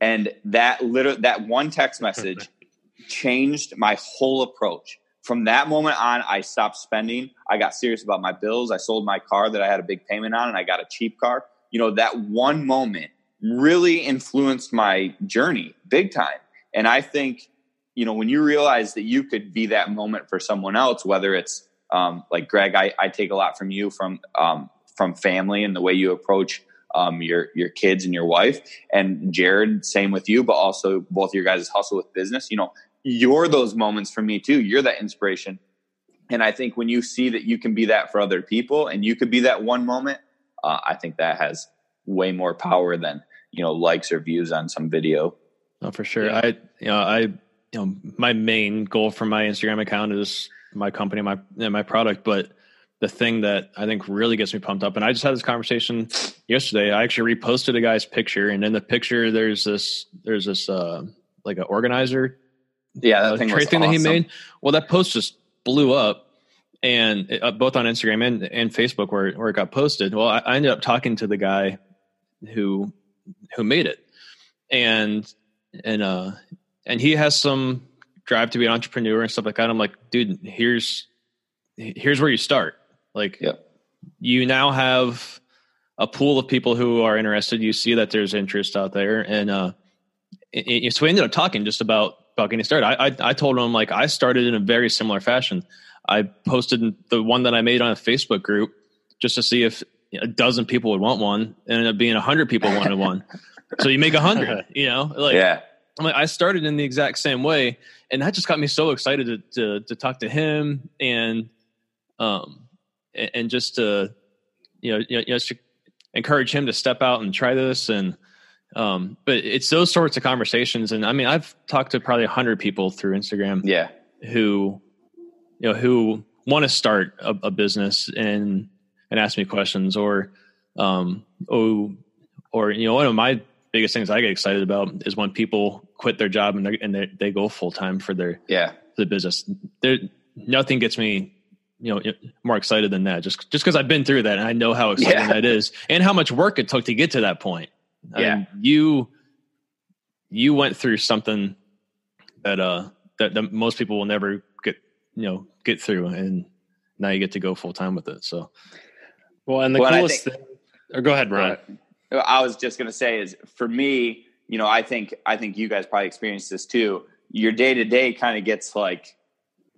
And that little, that one text message changed my whole approach. From that moment on, I stopped spending. I got serious about my bills. I sold my car that I had a big payment on and I got a cheap car you know, that one moment really influenced my journey big time. And I think, you know, when you realize that you could be that moment for someone else, whether it's um, like Greg, I, I, take a lot from you from um, from family and the way you approach um, your your kids and your wife, and Jared, same with you, but also both your guys' hustle with business. You know, you're those moments for me too. You're that inspiration, and I think when you see that you can be that for other people, and you could be that one moment, uh, I think that has way more power than you know likes or views on some video. Oh, for sure. Yeah. I you know I you know my main goal for my Instagram account is my company, my my product, but the thing that I think really gets me pumped up, and I just had this conversation yesterday. I actually reposted a guy's picture, and in the picture, there's this there's this uh, like an organizer, yeah, that uh, thing, thing that he made. Well, that post just blew up, and it, uh, both on Instagram and, and Facebook where where it got posted. Well, I, I, ended up talking to the guy who who made it, and and uh and he has some drive to be an entrepreneur and stuff like that. I'm like, dude, here's here's where you start. Like, yep. you now have a pool of people who are interested. You see that there's interest out there, and uh, it, it, so we ended up talking just about about getting started. I, I I told him like I started in a very similar fashion. I posted the one that I made on a Facebook group just to see if a dozen people would want one. It ended up being a hundred people wanted one. So you make a hundred, you know, like, yeah. I'm like, I started in the exact same way. And that just got me so excited to, to, to talk to him and, um, and, and just to, you know, you know, to encourage him to step out and try this. And, um, but it's those sorts of conversations. And I mean, I've talked to probably a hundred people through Instagram. Yeah. Who, you know, who want to start a, a business and, and ask me questions or um oh or you know one of my biggest things I get excited about is when people quit their job and, and they they go full time for their yeah for the business. There nothing gets me you know more excited than that. Just just because I've been through that and I know how exciting yeah. that is and how much work it took to get to that point. I yeah, mean, you you went through something that uh that, that most people will never get you know get through and now you get to go full time with it. So well, and the well, coolest think, thing. Or go ahead, Brian. Uh, I was just going to say is for me, you know, I think I think you guys probably experienced this too. Your day to day kind of gets like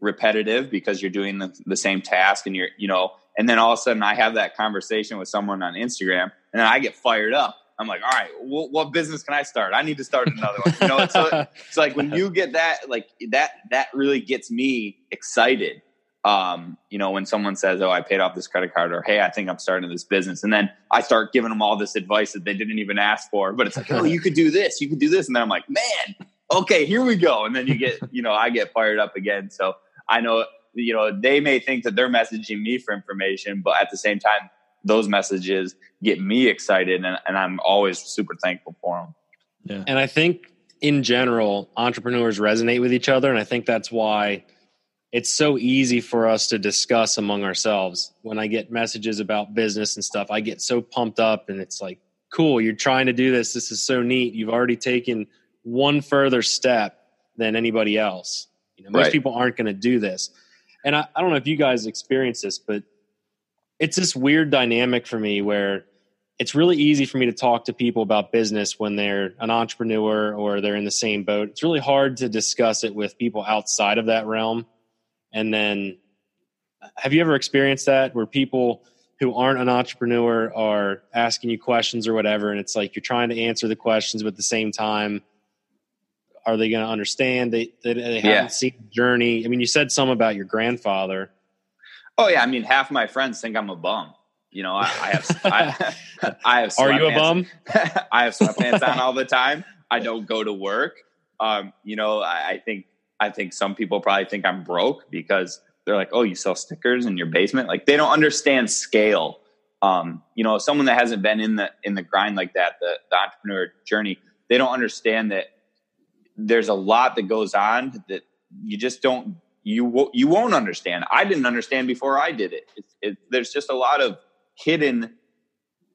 repetitive because you're doing the, the same task, and you're you know, and then all of a sudden I have that conversation with someone on Instagram, and then I get fired up. I'm like, all right, what, what business can I start? I need to start another one. You know, so it's like when you get that, like that, that really gets me excited um, you know, when someone says, "Oh, I paid off this credit card," or "Hey, I think I'm starting this business," and then I start giving them all this advice that they didn't even ask for, but it's like, "Oh, you could do this, you could do this," and then I'm like, "Man, okay, here we go," and then you get, you know, I get fired up again. So I know, you know, they may think that they're messaging me for information, but at the same time, those messages get me excited, and, and I'm always super thankful for them. Yeah. And I think in general, entrepreneurs resonate with each other, and I think that's why it's so easy for us to discuss among ourselves. When I get messages about business and stuff, I get so pumped up, and it's like, cool, you're trying to do this. This is so neat. You've already taken one further step than anybody else. You know, most right. people aren't going to do this. And I, I don't know if you guys experience this, but it's this weird dynamic for me where it's really easy for me to talk to people about business when they're an entrepreneur or they're in the same boat. It's really hard to discuss it with people outside of that realm. And then, have you ever experienced that where people who aren't an entrepreneur are asking you questions or whatever, and it's like you're trying to answer the questions, but at the same time, are they going to understand? They they, they haven't yeah. seen the journey. I mean, you said some about your grandfather. Oh yeah, I mean, half my friends think I'm a bum. You know, I, I have I, I have. Are you a bum? I have sweatpants on all the time. I don't go to work. Um, you know, I, I think I think some people probably think I'm broke because they're like, "Oh, you sell stickers in your basement?" Like they don't understand scale. Um, you know, someone that hasn't been in the in the grind like that, the, the entrepreneur journey, they don't understand that there's a lot that goes on that you just don't you you won't understand. I didn't understand before I did it. It, it. There's just a lot of hidden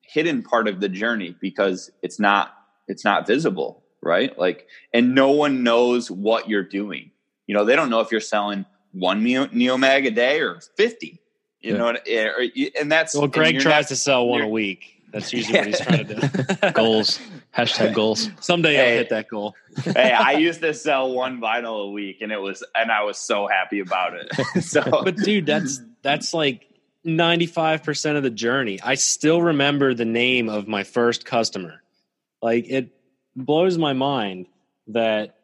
hidden part of the journey because it's not it's not visible, right? Like, and no one knows what you're doing. You know, they don't know if you're selling one Neomag a day or fifty. You yeah. know, and eh, that's well. Greg tries not, to sell one a week. That's usually what he's trying to do. goals. Hashtag goals. Someday hey, I'll hit that goal. hey, I used to sell one vinyl a week and it was and I was so happy about it. so But dude, that's that's like 95% of the journey. I still remember the name of my first customer. Like it blows my mind that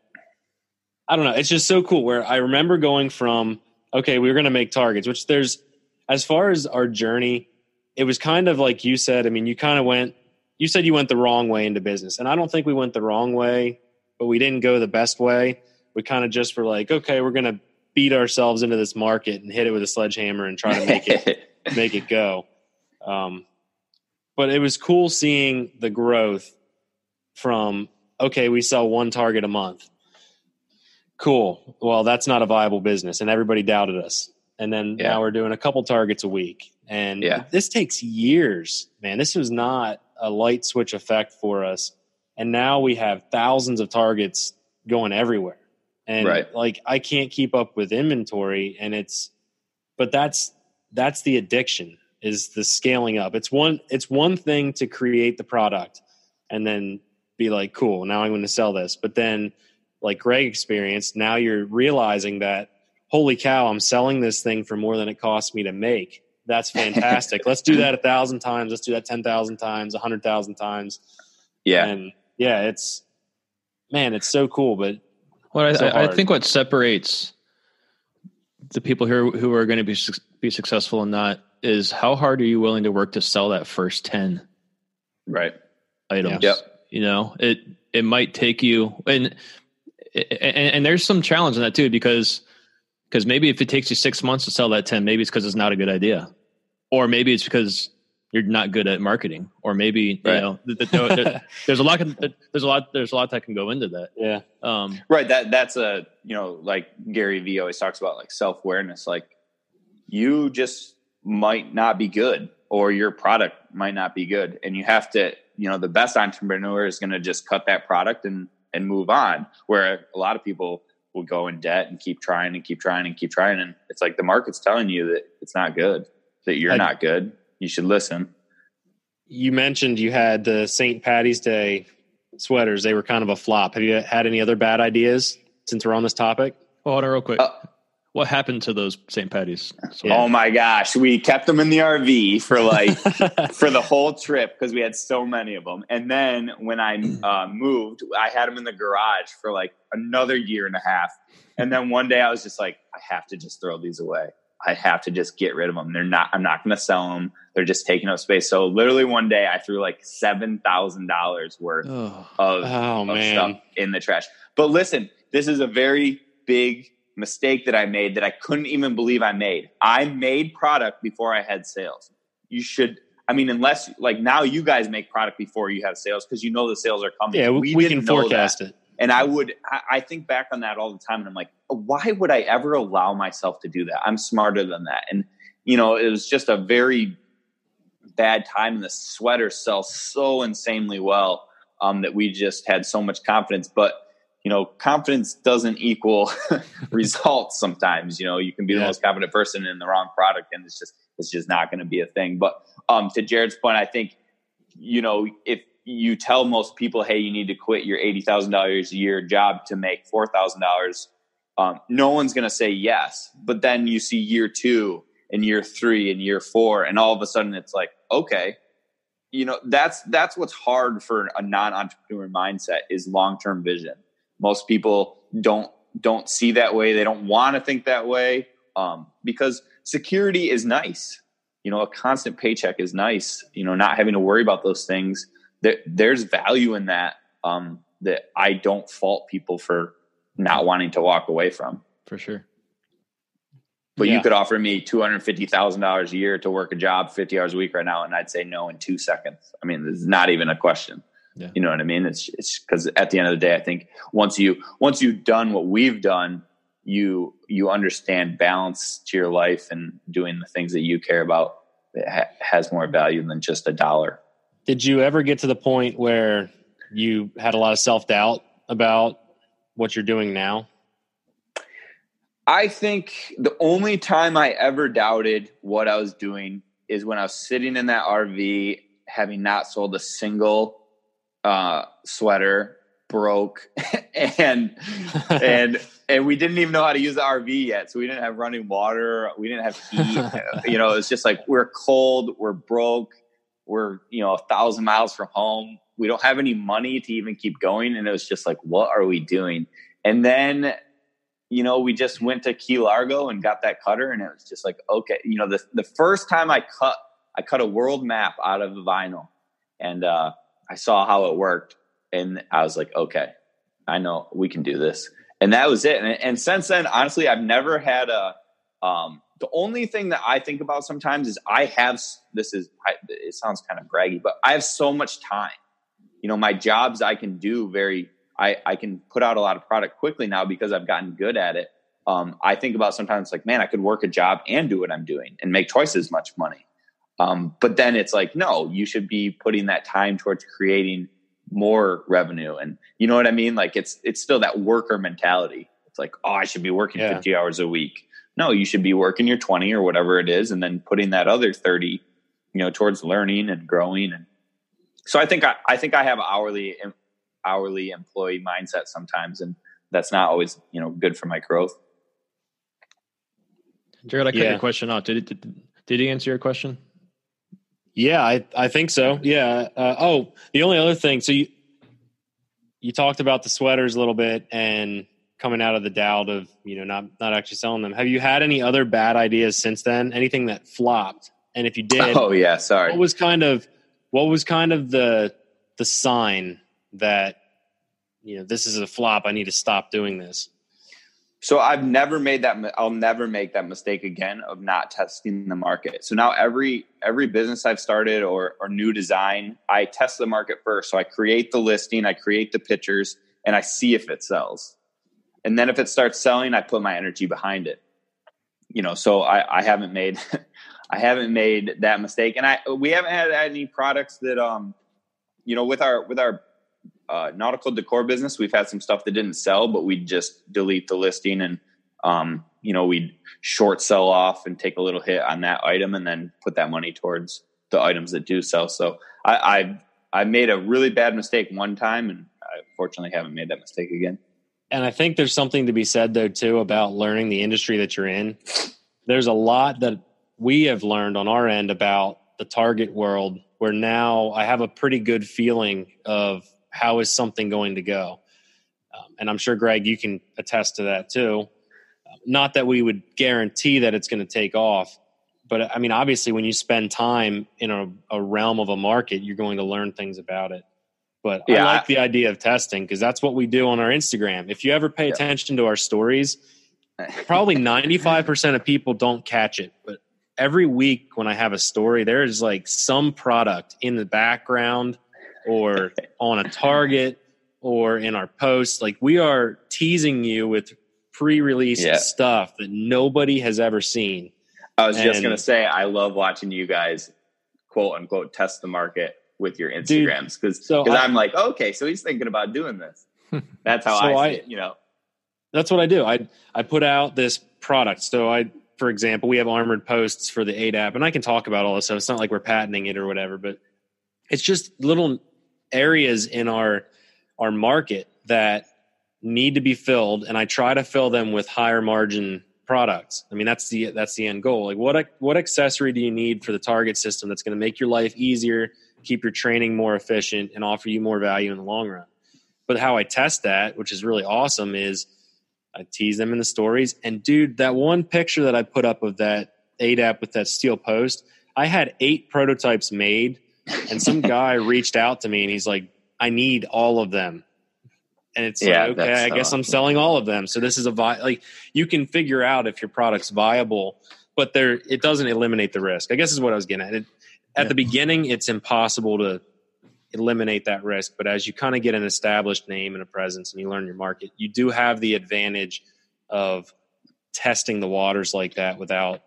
I don't know, it's just so cool where I remember going from okay, we were going to make targets, which there's as far as our journey it was kind of like you said. I mean, you kind of went, you said you went the wrong way into business. And I don't think we went the wrong way, but we didn't go the best way. We kind of just were like, okay, we're going to beat ourselves into this market and hit it with a sledgehammer and try to make it, make it go. Um, but it was cool seeing the growth from, okay, we sell one target a month. Cool. Well, that's not a viable business. And everybody doubted us. And then yeah. now we're doing a couple targets a week and yeah. this takes years, man. This was not a light switch effect for us. And now we have thousands of targets going everywhere. And right. like I can't keep up with inventory and it's but that's that's the addiction is the scaling up. It's one it's one thing to create the product and then be like, cool, now I'm going to sell this. But then like Greg experienced, now you're realizing that holy cow, I'm selling this thing for more than it cost me to make that's fantastic. Let's do that a thousand times. Let's do that 10,000 times, a hundred thousand times. Yeah. And yeah, it's, man, it's so cool, but well, so I, I, think what separates the people here who are going to be, be successful and not is how hard are you willing to work to sell that first 10 right items? Yeah. Yep. You know, it, it might take you and, and, and there's some challenge in that too, because because maybe if it takes you six months to sell that 10, maybe it's because it's not a good idea. Or maybe it's because you're not good at marketing. Or maybe, right. you know, the, the, the, there's a lot, there's a lot, there's a lot that can go into that. Yeah. Um, right. That, that's a, you know, like Gary Vee always talks about like self-awareness. Like you just might not be good or your product might not be good. And you have to, you know, the best entrepreneur is going to just cut that product and, and move on. Where a lot of people, will go in debt and keep trying and keep trying and keep trying. And it's like the market's telling you that it's not good, that you're I, not good. You should listen. You mentioned you had the St. Patty's Day sweaters. They were kind of a flop. Have you had any other bad ideas since we're on this topic? hold on real quick. Uh, what happened to those St. Patty's? Yeah. Oh my gosh, we kept them in the RV for like for the whole trip because we had so many of them. And then when I uh, moved, I had them in the garage for like another year and a half. And then one day I was just like, I have to just throw these away. I have to just get rid of them. They're not. I'm not going to sell them. They're just taking up space. So literally one day I threw like seven thousand dollars worth oh. of, oh, of stuff in the trash. But listen, this is a very big mistake that I made that I couldn't even believe I made. I made product before I had sales. You should, I mean, unless like now you guys make product before you have sales because you know the sales are coming. Yeah, we, we can forecast that. it. And I would, I, I think back on that all the time, and I'm like, why would I ever allow myself to do that? I'm smarter than that. And you know, it was just a very bad time, and the sweater sells so insanely well um, that we just had so much confidence. But you know, confidence doesn't equal results. Sometimes, you know, you can be yeah. the most confident person in the wrong product, and it's just it's just not going to be a thing. But um, to Jared's point, I think you know if you tell most people, hey, you need to quit your eighty thousand dollars a year job to make four thousand um, dollars, no one's going to say yes. But then you see year two and year three and year four, and all of a sudden it's like, okay, you know that's that's what's hard for a non-entrepreneur mindset is long-term vision most people don't don't see that way they don't want to think that way um, because security is nice you know a constant paycheck is nice you know not having to worry about those things there, there's value in that um, that i don't fault people for not wanting to walk away from for sure but yeah. you could offer me two hundred fifty thousand dollars a year to work a job fifty hours a week right now, and I'd say no in two seconds. I mean, it's not even a question. Yeah. You know what I mean? It's it's because at the end of the day, I think once you once you've done what we've done, you you understand balance to your life and doing the things that you care about ha- has more value than just a dollar. Did you ever get to the point where you had a lot of self doubt about what you're doing now? I think the only time I ever doubted what I was doing is when I was sitting in that RV, having not sold a single uh, sweater, broke, and and and we didn't even know how to use the RV yet, so we didn't have running water, we didn't have heat. you know, it's just like we're cold, we're broke, we're you know a thousand miles from home. We don't have any money to even keep going, and it was just like, what are we doing? And then you know, we just went to Key Largo and got that cutter, and it was just like, okay, you know, the the first time I cut, I cut a world map out of the vinyl, and uh, I saw how it worked, and I was like, okay, I know we can do this, and that was it. And, and since then, honestly, I've never had a. Um, the only thing that I think about sometimes is I have this is I, it sounds kind of braggy, but I have so much time. You know, my jobs I can do very I, I can put out a lot of product quickly now because I've gotten good at it. Um, I think about sometimes like, man, I could work a job and do what I'm doing and make twice as much money. Um, but then it's like, no, you should be putting that time towards creating more revenue. And you know what I mean? Like it's it's still that worker mentality. It's like, oh, I should be working yeah. 50 hours a week. No, you should be working your 20 or whatever it is, and then putting that other 30, you know, towards learning and growing. And so I think I, I think I have hourly hourly employee mindset sometimes, and that's not always you know good for my growth. Jared, I cut yeah. your question off. Did it? Did, did he answer your question? Yeah, I I think so. Yeah. Uh, oh, the only other thing. So you you talked about the sweaters a little bit and coming out of the doubt of you know not not actually selling them. Have you had any other bad ideas since then? Anything that flopped? And if you did, oh yeah, sorry. What was kind of what was kind of the the sign that you know this is a flop i need to stop doing this so i've never made that i'll never make that mistake again of not testing the market. So now every every business i've started or or new design i test the market first. So i create the listing i create the pictures and i see if it sells. And then if it starts selling i put my energy behind it. You know so i i haven't made i haven't made that mistake. And i we haven't had any products that um you know with our with our uh, nautical decor business, we've had some stuff that didn't sell, but we'd just delete the listing and, um, you know, we'd short sell off and take a little hit on that item and then put that money towards the items that do sell. So I, I, I made a really bad mistake one time and I fortunately haven't made that mistake again. And I think there's something to be said though, too, about learning the industry that you're in. There's a lot that we have learned on our end about the target world where now I have a pretty good feeling of how is something going to go? Um, and I'm sure, Greg, you can attest to that too. Not that we would guarantee that it's going to take off, but I mean, obviously, when you spend time in a, a realm of a market, you're going to learn things about it. But yeah. I like the idea of testing because that's what we do on our Instagram. If you ever pay yeah. attention to our stories, probably 95% of people don't catch it, but every week when I have a story, there's like some product in the background or on a target or in our posts. Like we are teasing you with pre-release Yeah. stuff that nobody has ever seen. I was just gonna say I love watching you guys quote unquote test the market with your Instagrams because so I- I'm like okay, so he's thinking about doing this. That's how So I, I- see it. You know, That's what I do. I I put out this product. So I, for example, we have armored posts for the ADAP, and I can talk about all this. So it's not like we're patenting it or whatever, but it's just little areas in our our market that need to be filled, and I try to fill them with higher margin products. I mean, that's the that's the end goal. Like, what what accessory do you need for the target system that's going to make your life easier, keep your training more efficient, and offer you more value in the long run? But how I test that, which is really awesome, is I tease them in the stories. And dude, that one picture that I put up of that ADAP with that steel post, I had eight prototypes made, and some guy reached out to me and he's like, I need all of them. And it's Yeah, like, okay, I guess awesome. I'm selling all of them. So this is a vi- like you can figure out if your product's viable, but there it doesn't eliminate the risk. I guess is what I was getting at. It, at Yeah. the beginning, it's impossible to eliminate that risk. But as you kind of get an established name and a presence and you learn your market, you do have the advantage of testing the waters like that without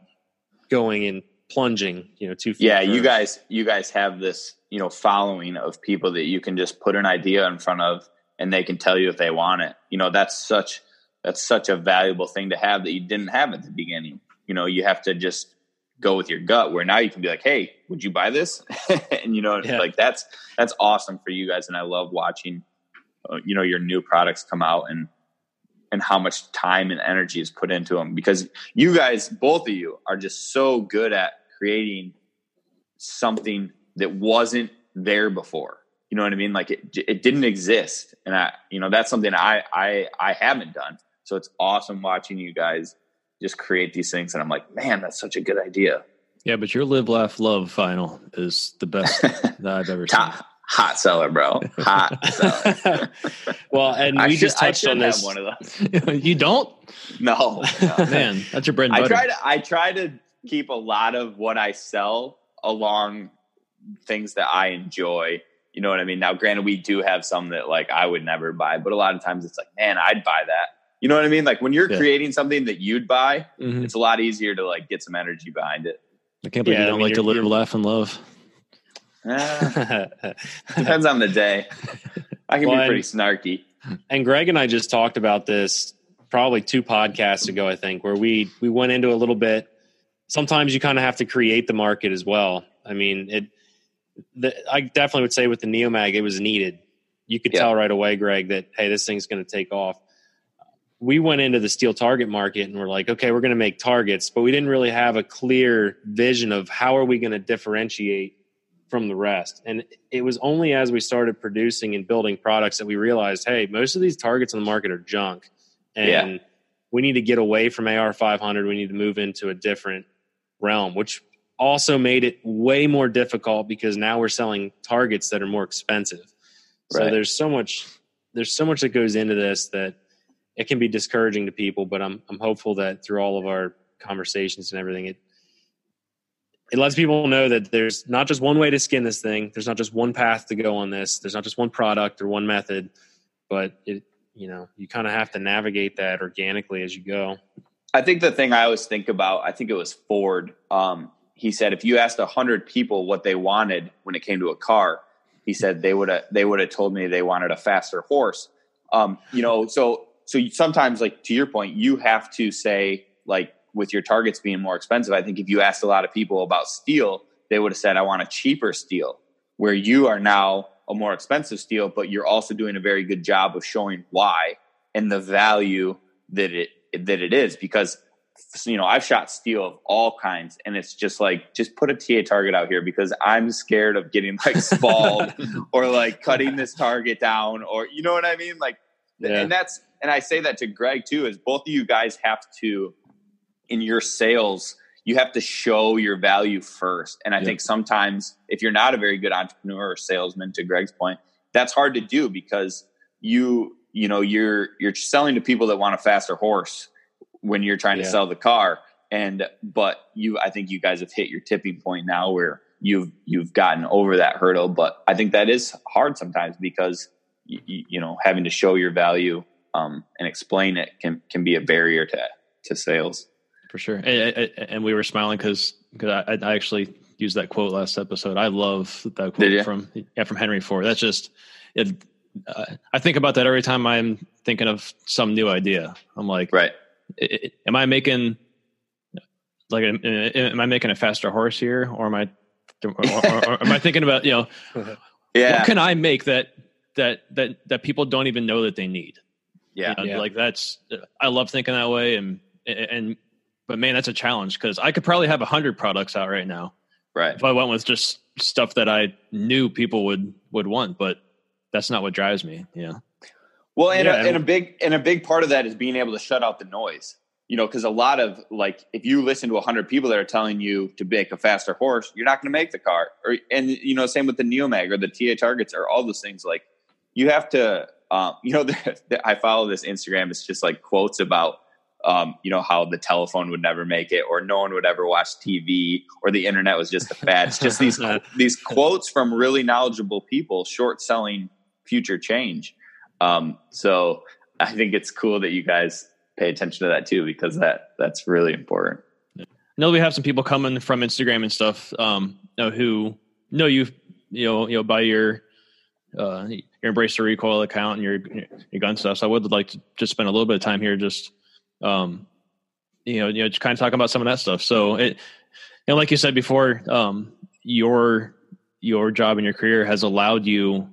going and plunging, you know, too far. yeah, you guys, you guys have this you know following of people that you can just put an idea in front of, and they can tell you if they want it. You know, that's such that's such a valuable thing to have that you didn't have at the beginning. You know, you have to just go with your gut. Where now you can be like, "Hey, would you buy this?" and you know, Yeah. like that's that's awesome for you guys, and I love watching uh, you know your new products come out and and how much time and energy is put into them because you guys both of you are just so good at creating something that wasn't there before. You know what i mean? Like it, it didn't exist. And i you know that's something i i i haven't done. So it's awesome watching you guys just create these things. And i'm like man that's such a good idea. Yeah, but your live, laugh, love vinyl is the best that I've ever seen. Top, hot seller bro hot seller well, and I we should, just touched should on have this. one of those you don't, no, no. man. That's your bread and I try to I try to keep a lot of what I sell along things that I enjoy. You know what I mean? Now, granted, we do have some that like I would never buy, but a lot of times it's like, man, I'd buy that. You know what I mean? Like when you're Yeah. creating something that you'd buy, Mhm. it's a lot easier to like get some energy behind it. I can't believe Yeah, you don't mean, like to live, you're- laugh, and love. Eh, depends on the day. I can Well, be pretty snarky. and Greg and I just talked about this probably two podcasts ago, I think, where we we went into a little bit. Sometimes you kind of have to create the market as well. I mean, it. The, I definitely would say with the Neomag, it was needed. You could Yeah. tell right away, Greg, that hey, this thing's going to take off. We went into the steel target market and we're like, okay, we're going to make targets, but we didn't really have a clear vision of how are we going to differentiate from the rest. And it was only as we started producing and building products that we realized, hey, most of these targets on the market are junk. And Yeah. we need to get away from AR 500. We need to move into a different realm, which also made it way more difficult because now we're selling targets that are more expensive. So there's so much there's so much that goes into this that it can be discouraging to people, but I'm I'm hopeful that through all of our conversations and everything it it lets people know that there's not just one way to skin this thing. There's not just one path to go on this. There's not just one product or one method, but it, you know, you kind of have to navigate that organically as you go. I think the thing I always think about, I think it was Ford. Um, he said if you asked a hundred people what they wanted when it came to a car, he said they would have they would have told me they wanted a faster horse. Um, you know, so so sometimes, like to your point, you have to say like with your targets being more expensive. I think if you asked a lot of people about steel, they would have said I want a cheaper steel. Where you are now a more expensive steel, but you're also doing a very good job of showing why and the value that it that it is because you know I've shot steel of all kinds and it's just like just put a TA target out here because I'm scared of getting like spalled or like cutting this target down or you know what I mean like Yeah. and that's and I say that to Greg too is both of you guys have to in your sales you have to show your value first and I Yeah. think sometimes if you're not a very good entrepreneur or salesman to Greg's point that's hard to do because you you know you're you're selling to people that want a faster horse when you're trying Yeah. to sell the car and but you I think you guys have hit your tipping point now where you've you've gotten over that hurdle. But I think that is hard sometimes because you, you know having to show your value um, and explain it can can be a barrier to to sales. For sure, and, and we were smiling because because I, I actually used that quote last episode. I love that quote from yeah from Henry Ford. That's just it. Uh, I think about that every time I'm thinking of some new idea. I'm like, right? Am I making like am I making a faster horse here, or am I, or, or, or am I thinking about you know, yeah, what can I make that that that that people don't even know that they need? Yeah, you know, yeah. like that's I love thinking that way, and and but man, that's a challenge because I could probably have a hundred products out right now, right? If I went with just stuff that I knew people would would want, but that's not what drives me. Yeah. Well, and, yeah, a, and a big and a big part of that is being able to shut out the noise you know, because a lot of like, if you listen to a 100 people that are telling you to make a faster horse, you're not going to make the car. Or and you know, same with the Neomag or the TA targets or all those things. Like, you have to, um, you know, the, the, I follow this Instagram. It's just like quotes about, um, you know, how the telephone would never make it, or no one would ever watch TV, or the internet was just a fad. It's just these these quotes from really knowledgeable people, short selling future change. Um, so I think it's cool that you guys pay attention to that too because that that's really important. I know we have some people coming from Instagram and stuff um, who know you you know you know by your uh, your embrace the recoil account and your your gun stuff. So I would like to just spend a little bit of time here just um, you know you know just kind of talking about some of that stuff. So it you know like you said before um, your your job and your career has allowed you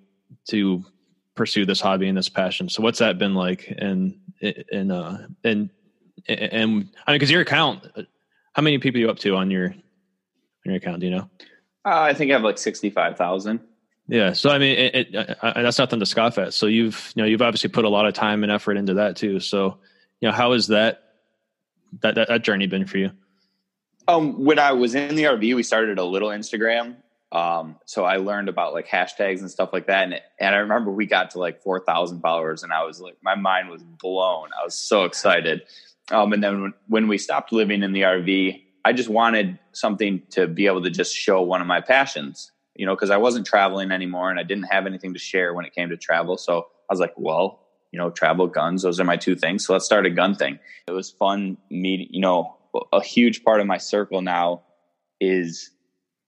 to pursue this hobby and this passion. So what's that been like? And and uh and and I mean, because your account, how many people are you up to on your on your account? Do you know? Uh, I think I have like sixty five thousand. Yeah, so I mean, it, it, uh, that's nothing to scoff at. So you've you know you've obviously put a lot of time and effort into that too. So you know, how has that that that, that journey been for you? Um, when I was in the RV, we started a little Instagram um, so I learned about like hashtags and stuff like that. And, and I remember we got to like 4,000 followers and I was like, my mind was blown. I was so excited. Um, and then when, when we stopped living in the RV, I just wanted something to be able to just show one of my passions, you know, because I wasn't traveling anymore and I didn't have anything to share when it came to travel. So I was like, well, you know, travel guns, those are my two things. So let's start a gun thing. It was fun meeting, you know, a huge part of my circle now is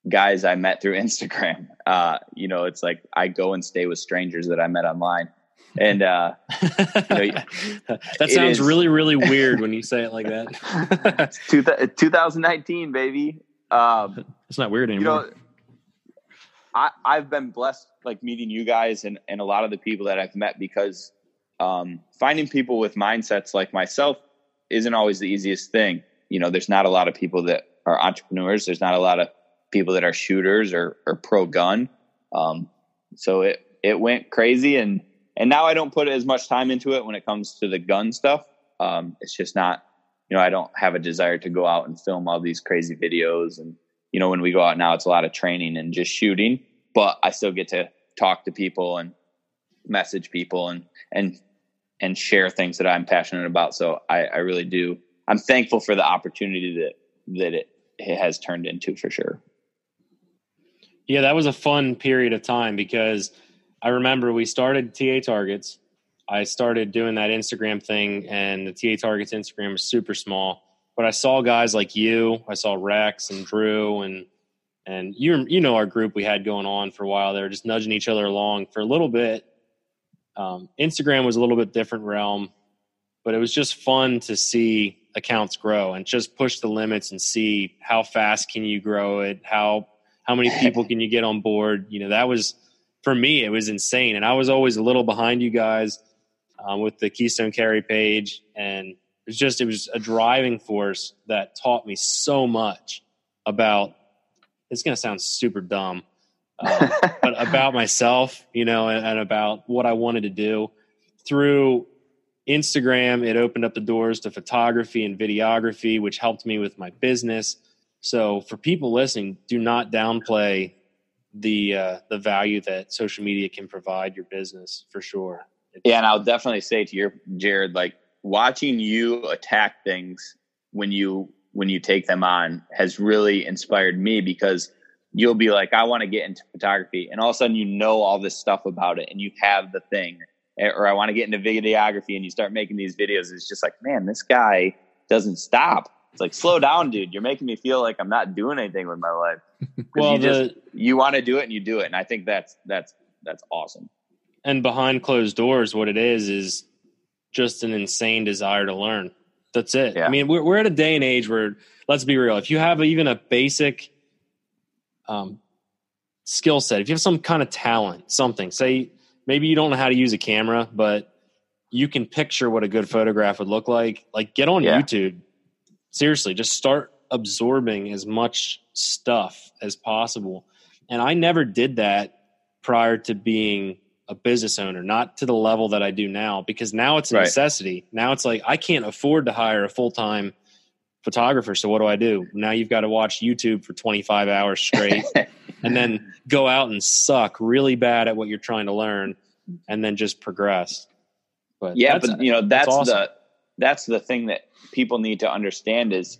guys I met through Instagram. Uh, you know, it's like I go and stay with strangers that I met online. And uh, you know, that sounds is, really, really weird when you say it like that. 2019, baby. Um, it's not weird anymore. You know, I, I've been blessed, like meeting you guys and, and a lot of the people that I've met because um, finding people with mindsets like myself isn't always the easiest thing. You know, there's not a lot of people that are entrepreneurs. There's not a lot of people that are shooters or, or pro gun. Um, so it, it went crazy and, and now I don't put as much time into it when it comes to the gun stuff. Um, it's just not, you know, I don't have a desire to go out and film all these crazy videos. And, you know, when we go out now, it's a lot of training and just shooting, but I still get to talk to people and message people and, and, and share things that I'm passionate about. So I, I really do. I'm thankful for the opportunity that, that it, it has turned into for sure. Yeah, that was a fun period of time because I remember we started TA Targets. I started doing that Instagram thing, and the TA Targets Instagram was super small. But I saw guys like you, I saw Rex and Drew, and and you you know our group we had going on for a while. They were just nudging each other along for a little bit. Um, Instagram was a little bit different realm, but it was just fun to see accounts grow and just push the limits and see how fast can you grow it, how how many people can you get on board? You know, that was for me, it was insane. And I was always a little behind you guys um, with the Keystone Carry page. And it was just, it was a driving force that taught me so much about, it's going to sound super dumb, uh, but about myself, you know, and, and about what I wanted to do through Instagram. It opened up the doors to photography and videography, which helped me with my business so for people listening, do not downplay the uh, the value that social media can provide your business for sure. It's, yeah, and I'll definitely say to your Jared, like watching you attack things when you when you take them on has really inspired me because you'll be like, I want to get into photography. And all of a sudden you know all this stuff about it and you have the thing. Eh, or I want to get into videography and you start making these videos. It's just like, man, this guy doesn't stop. It's like, slow down, dude. You're making me feel like I'm not doing anything with my life. well, you the, just, you want to do it and you do it. And I think that's, that's, that's awesome. And behind closed doors, what it is, is just an insane desire to learn. That's it. Yeah. I mean, we're, we're at a day and age where, let's be real, if you have even a basic um, skill set, if you have some kind of talent, something, say maybe you don't know how to use a camera, but you can picture what a good photograph would look like, like get on yeah. YouTube. Seriously, just start absorbing as much stuff as possible. And I never did that prior to being a business owner, not to the level that I do now, because now it's a right. necessity. Now it's like I can't afford to hire a full time photographer. So what do I do? Now you've got to watch YouTube for 25 hours straight and then go out and suck really bad at what you're trying to learn and then just progress. But yeah, but you know, that's, that's awesome. the, that's the thing that people need to understand is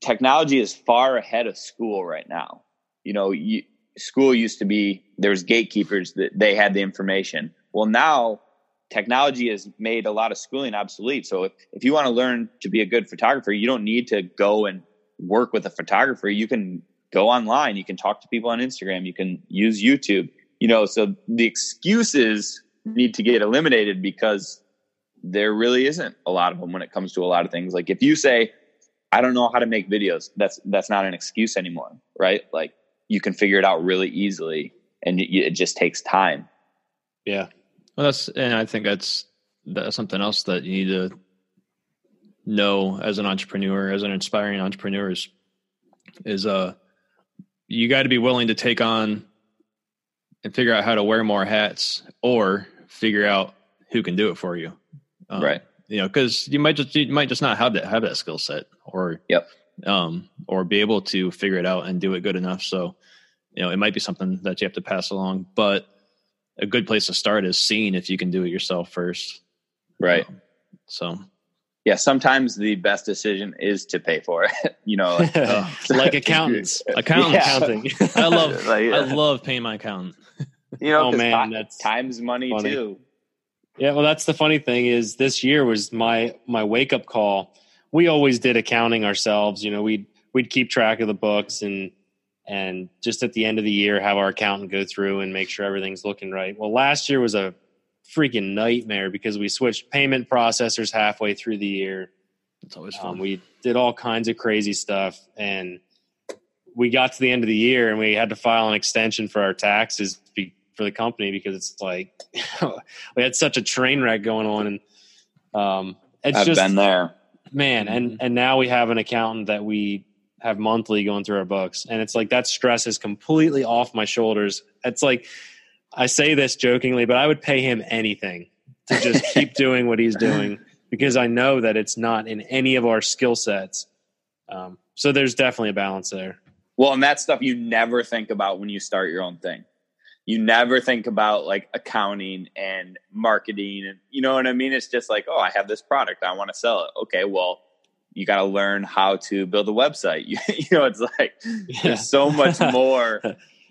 technology is far ahead of school right now. You know, you, school used to be there was gatekeepers that they had the information. Well, now technology has made a lot of schooling obsolete. So if, if you want to learn to be a good photographer, you don't need to go and work with a photographer. You can go online, you can talk to people on Instagram, you can use YouTube. You know, so the excuses need to get eliminated because there really isn't a lot of them when it comes to a lot of things. Like if you say, I don't know how to make videos, that's that's not an excuse anymore, right? Like you can figure it out really easily and it, it just takes time. Yeah. Well, that's, and I think that's, that's something else that you need to know as an entrepreneur, as an inspiring entrepreneur is, is, uh, you got to be willing to take on and figure out how to wear more hats or figure out who can do it for you. Um, right. You know, cause you might just, you might just not have that, have that skill set or, yep um, or be able to figure it out and do it good enough. So, you know, it might be something that you have to pass along, but a good place to start is seeing if you can do it yourself first. Right. Um, so, yeah, sometimes the best decision is to pay for it. you know, like, uh, like accountants, accountants, yeah. accounting. I love, like, yeah. I love paying my accountant. You know, oh man, that's time's money funny. too. Yeah, well, that's the funny thing is this year was my my wake up call we always did accounting ourselves. You know, we'd we'd keep track of the books and and just at the end of the year have our accountant go through and make sure everything's looking right. Well, last year was a freaking nightmare because we switched payment processors halfway through the year. It's always fun. Um, we did all kinds of crazy stuff and we got to the end of the year and we had to file an extension for our taxes be, for the company because it's like we had such a train wreck going on and um, it's I've just been there man and mm-hmm. and now we have an accountant that we have monthly going through our books. And it's like that stress is completely off my shoulders. It's like i say this jokingly but i would pay him anything to just keep doing what he's doing because i know that it's not in any of our skill sets. Um, so there's definitely a balance there. Well and that stuff you never think about when you start your own thing. You never think about like accounting and marketing and you know what I mean? It's just like, oh, I have this product, I want to sell it. Okay, well, you got to learn how to build a website. You, you know, it's like yeah. there's so much more.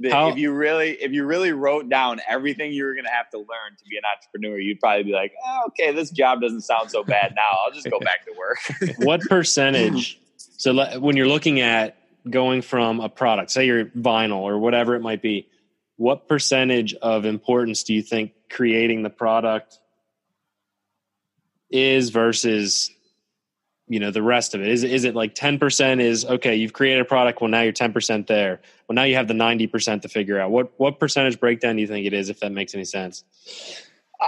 How, if you really if you really wrote down everything you were going to have to learn to be an entrepreneur, you'd probably be like, oh, okay, this job doesn't sound so bad now. I'll just go back to work. what percentage? So when you're looking at going from a product, say you're vinyl or whatever it might be, what percentage of importance do you think creating the product is versus you know the rest of it is is it like 10% is okay you've created a product well now you're 10% there well now you have the 90% to figure out what what percentage breakdown do you think it is if that makes any sense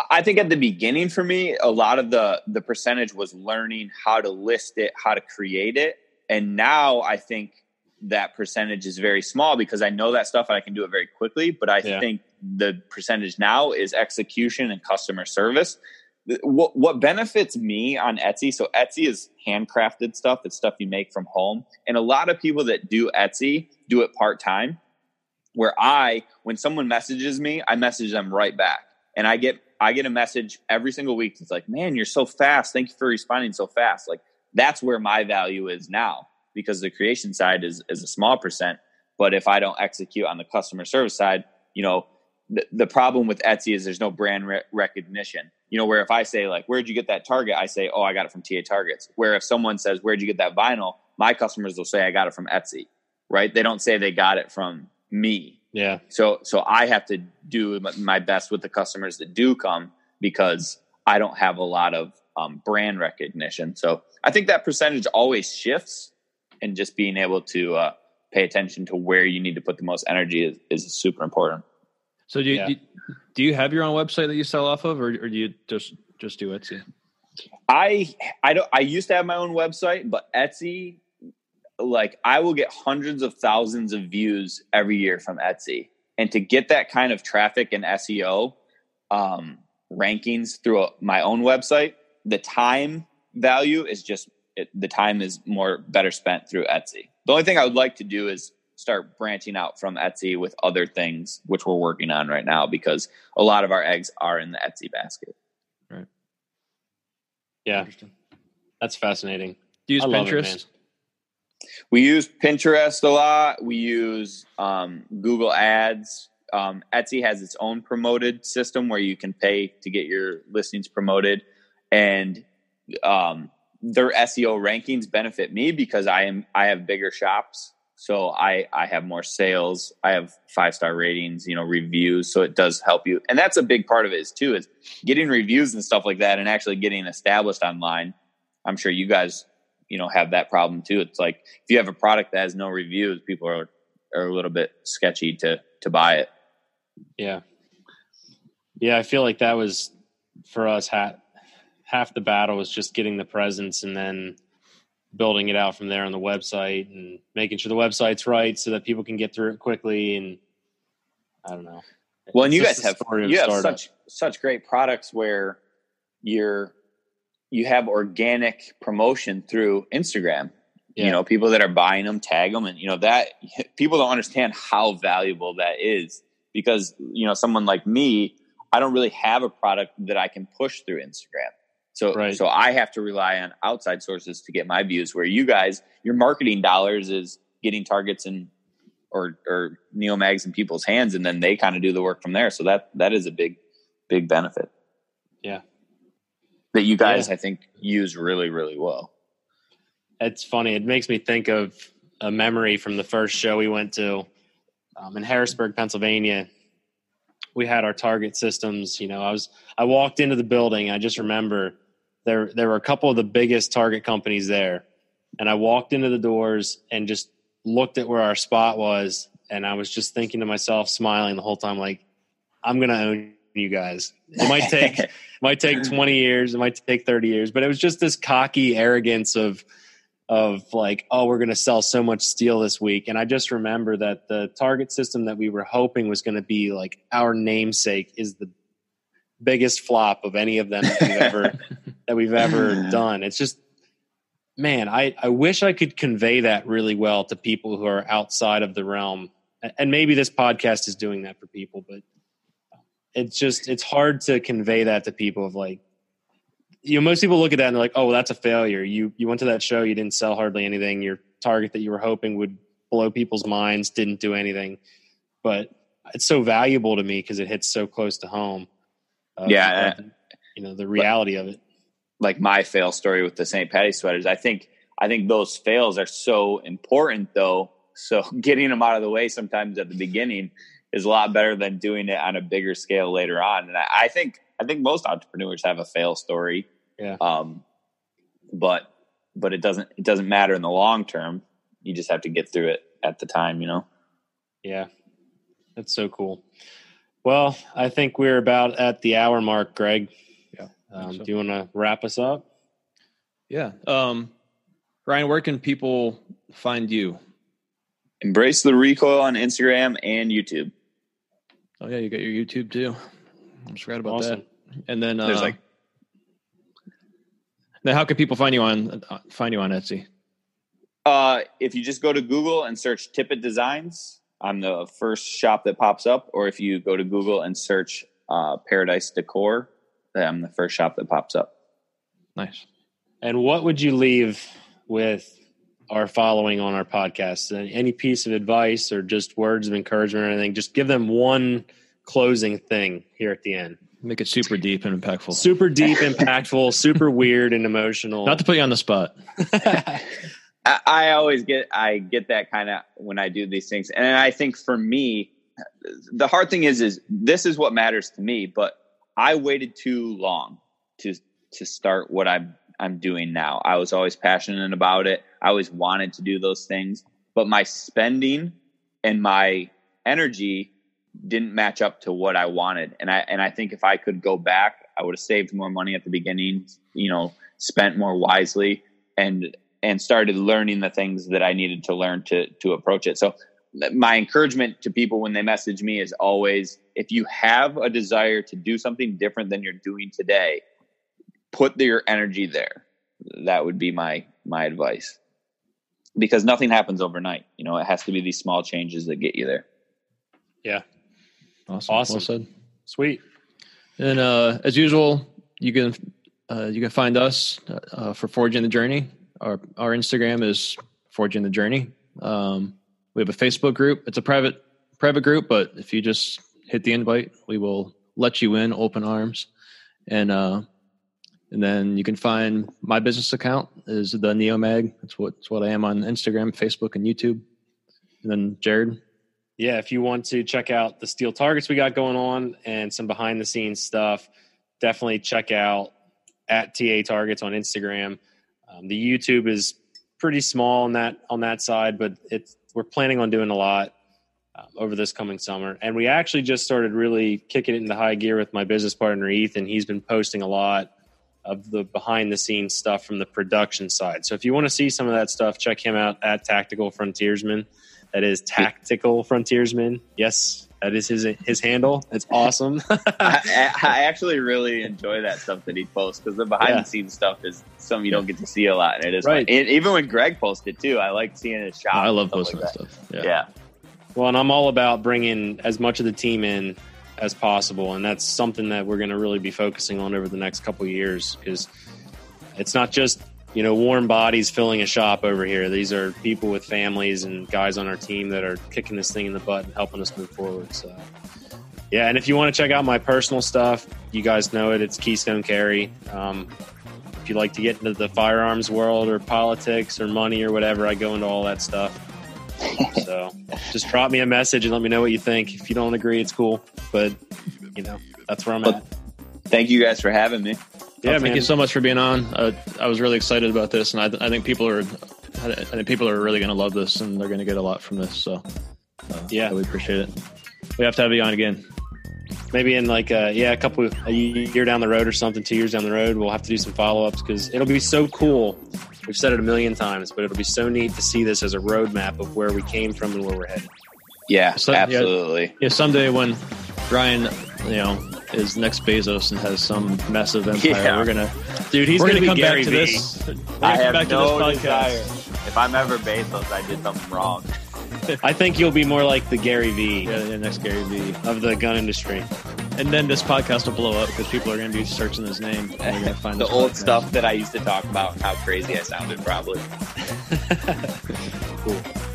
i think at the beginning for me a lot of the the percentage was learning how to list it how to create it and now i think that percentage is very small because I know that stuff and I can do it very quickly. But I yeah. think the percentage now is execution and customer service. What, what benefits me on Etsy? So Etsy is handcrafted stuff. It's stuff you make from home. And a lot of people that do Etsy do it part time. Where I, when someone messages me, I message them right back, and I get I get a message every single week. It's like, man, you're so fast. Thank you for responding so fast. Like that's where my value is now because the creation side is is a small percent. But if I don't execute on the customer service side, you know, the, the problem with Etsy is there's no brand re- recognition. You know, where if I say like, "Where'd you get that Target?" I say, "Oh, I got it from TA Targets." Where if someone says, "Where'd you get that vinyl?" My customers will say, "I got it from Etsy." Right? They don't say they got it from me. Yeah. So so I have to do my best with the customers that do come because I don't have a lot of um, brand recognition. So I think that percentage always shifts, and just being able to uh, pay attention to where you need to put the most energy is, is super important. So do you, yeah. do, do you have your own website that you sell off of, or, or do you just just do Etsy? I I don't. I used to have my own website, but Etsy, like I will get hundreds of thousands of views every year from Etsy, and to get that kind of traffic and SEO um, rankings through a, my own website, the time value is just it, the time is more better spent through Etsy. The only thing I would like to do is start branching out from Etsy with other things, which we're working on right now because a lot of our eggs are in the Etsy basket. Right. Yeah. That's fascinating. Do you use Pinterest? It, we use Pinterest a lot. We use um, Google Ads. Um, Etsy has its own promoted system where you can pay to get your listings promoted, and um, their SEO rankings benefit me because I am I have bigger shops so I I have more sales. I have five star ratings, you know, reviews. So it does help you, and that's a big part of it is too is getting reviews and stuff like that, and actually getting established online. I'm sure you guys, you know, have that problem too. It's like if you have a product that has no reviews, people are are a little bit sketchy to to buy it. Yeah, yeah. I feel like that was for us half half the battle was just getting the presence, and then building it out from there on the website and making sure the website's right so that people can get through it quickly and I don't know. Well, and you guys have you have such such great products where you're you have organic promotion through Instagram. Yeah. You know, people that are buying them, tag them, and you know that people don't understand how valuable that is because you know someone like me, I don't really have a product that I can push through Instagram. So, right. so I have to rely on outside sources to get my views. Where you guys, your marketing dollars is getting targets and or or Neomags in people's hands, and then they kind of do the work from there. So that that is a big big benefit. Yeah, that you guys yeah. I think use really really well. It's funny. It makes me think of a memory from the first show we went to um, in Harrisburg, Pennsylvania. We had our target systems. You know, I was I walked into the building. I just remember there there were a couple of the biggest target companies there. And i walked into the doors and just looked at where our spot was. And i was just thinking to myself smiling the whole time like i'm gonna own you guys. It might take it might take 20 years it might take 30 years but it was just this cocky arrogance of of like oh we're going to sell so much steel this week. And i just remember that the target system that we were hoping was going to be like our namesake is the biggest flop of any of them that we've ever that we've ever done. It's just man, I, I wish I could convey that really well to people who are outside of the realm. And maybe this podcast is doing that for people, but it's just it's hard to convey that to people of like you know, most people look at that and they're like, oh, well, that's a failure. You you went to that show, you didn't sell hardly anything. Your target that you were hoping would blow people's minds didn't do anything. But it's so valuable to me because it hits so close to home yeah, uh, you know the reality of it. Like my fail story with the St. Patty sweaters, I think I think those fails are so important though. So getting them out of the way sometimes at the beginning is a lot better than doing it on a bigger scale later on. And I, I think I think most entrepreneurs have a fail story. Yeah. Um, but but it doesn't it doesn't matter in the long term. You just have to get through it at the time, you know. Yeah. That's so cool. Well, I think we're about at the hour mark, Greg. Yeah. Um, so. Do you want to wrap us up? Yeah. Um, Ryan, where can people find you? Embrace the recoil on Instagram and YouTube. Oh yeah, you got your YouTube too. I forgot about awesome. that. And then uh, there's like, now, how can people find you on uh, find you on Etsy? Uh, if you just go to Google and search Tippet Designs, I'm the first shop that pops up. Or if you go to Google and search uh, Paradise Decor, I'm the first shop that pops up. Nice. And what would you leave with our following on our podcast? Any piece of advice or just words of encouragement or anything? Just give them one closing thing here at the end. Make it super deep and impactful. Super deep, impactful, super weird and emotional. Not to put you on the spot. I, I always get I get that kind of when I do these things, and I think for me, the hard thing is is this is what matters to me. But I waited too long to to start what I'm I'm doing now. I was always passionate about it. I always wanted to do those things, but my spending and my energy didn't match up to what I wanted. And I and I think if I could go back, I would have saved more money at the beginning, you know, spent more wisely and and started learning the things that I needed to learn to to approach it. So my encouragement to people when they message me is always if you have a desire to do something different than you're doing today, put your energy there. That would be my my advice. Because nothing happens overnight. You know, it has to be these small changes that get you there. Yeah. Awesome. Awesome. Well said. Sweet. And uh, as usual, you can uh, you can find us uh, for Forging the Journey. Our our Instagram is Forging the Journey. Um, we have a Facebook group. It's a private private group, but if you just hit the invite, we will let you in, open arms, and uh, and then you can find my business account is the Neomag. That's what what I am on Instagram, Facebook, and YouTube. And then Jared. Yeah, if you want to check out the steel targets we got going on and some behind the scenes stuff, definitely check out at TA Targets on Instagram. Um, the YouTube is pretty small on that on that side, but it's we're planning on doing a lot um, over this coming summer. And we actually just started really kicking it into high gear with my business partner Ethan. He's been posting a lot of the behind the scenes stuff from the production side. So if you want to see some of that stuff, check him out at Tactical Frontiersman. That is Tactical Frontiersman. Yes, that is his his handle. It's awesome. I, I, actually really enjoy that stuff that he posts because the behind yeah. the scenes stuff is something you don't get to see a lot, and it is right. And even when Greg posted too, I like seeing his shop. I love posting like that stuff. Yeah. yeah. Well, and I'm all about bringing as much of the team in as possible, and that's something that we're going to really be focusing on over the next couple years because it's not just you know warm bodies filling a shop over here. These are people with families and guys on our team that are kicking this thing in the butt and helping us move forward. So. Yeah, and if you want to check out my personal stuff, you guys know it. It's Keystone Carry. Um, if you like to get into the firearms world or politics or money or whatever, I go into all that stuff. so just drop me a message and let me know what you think. If you don't agree, it's cool. But you know, that's where I'm well, at. Thank you guys for having me. Yeah, thank you so much for being on. Uh, I was really excited about this, and I, I think people are, I think people are really going to love this, and they're going to get a lot from this. So, uh, yeah, we appreciate it. We have to have you on again. Maybe in like a, yeah, a couple a year down the road or something, two years down the road, we'll have to do some follow ups because it'll be so cool We've said it a million times, but it'll be so neat to see this as a roadmap of where we came from and where we're headed. Yeah, so, absolutely. Yeah, yeah, someday when Ryan, you know, is next Bezos and has some massive empire, yeah. we're gonna, dude, he's gonna, gonna, come Gary back to this. I have no desire. If I'm ever Bezos, I did something wrong. I think you'll be more like the Gary V. Yeah, the next Gary V of the gun industry. And then this podcast will blow up because people are going to be searching his name and to find the old podcast. stuff that I used to talk about how crazy I sounded, probably. cool.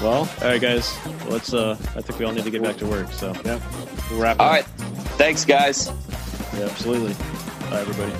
Well, all right, guys. Let's. Uh, I think we all need to get back to work. So, yeah, we'll wrap. All up. right. Thanks, guys. Yeah, absolutely. Bye, everybody.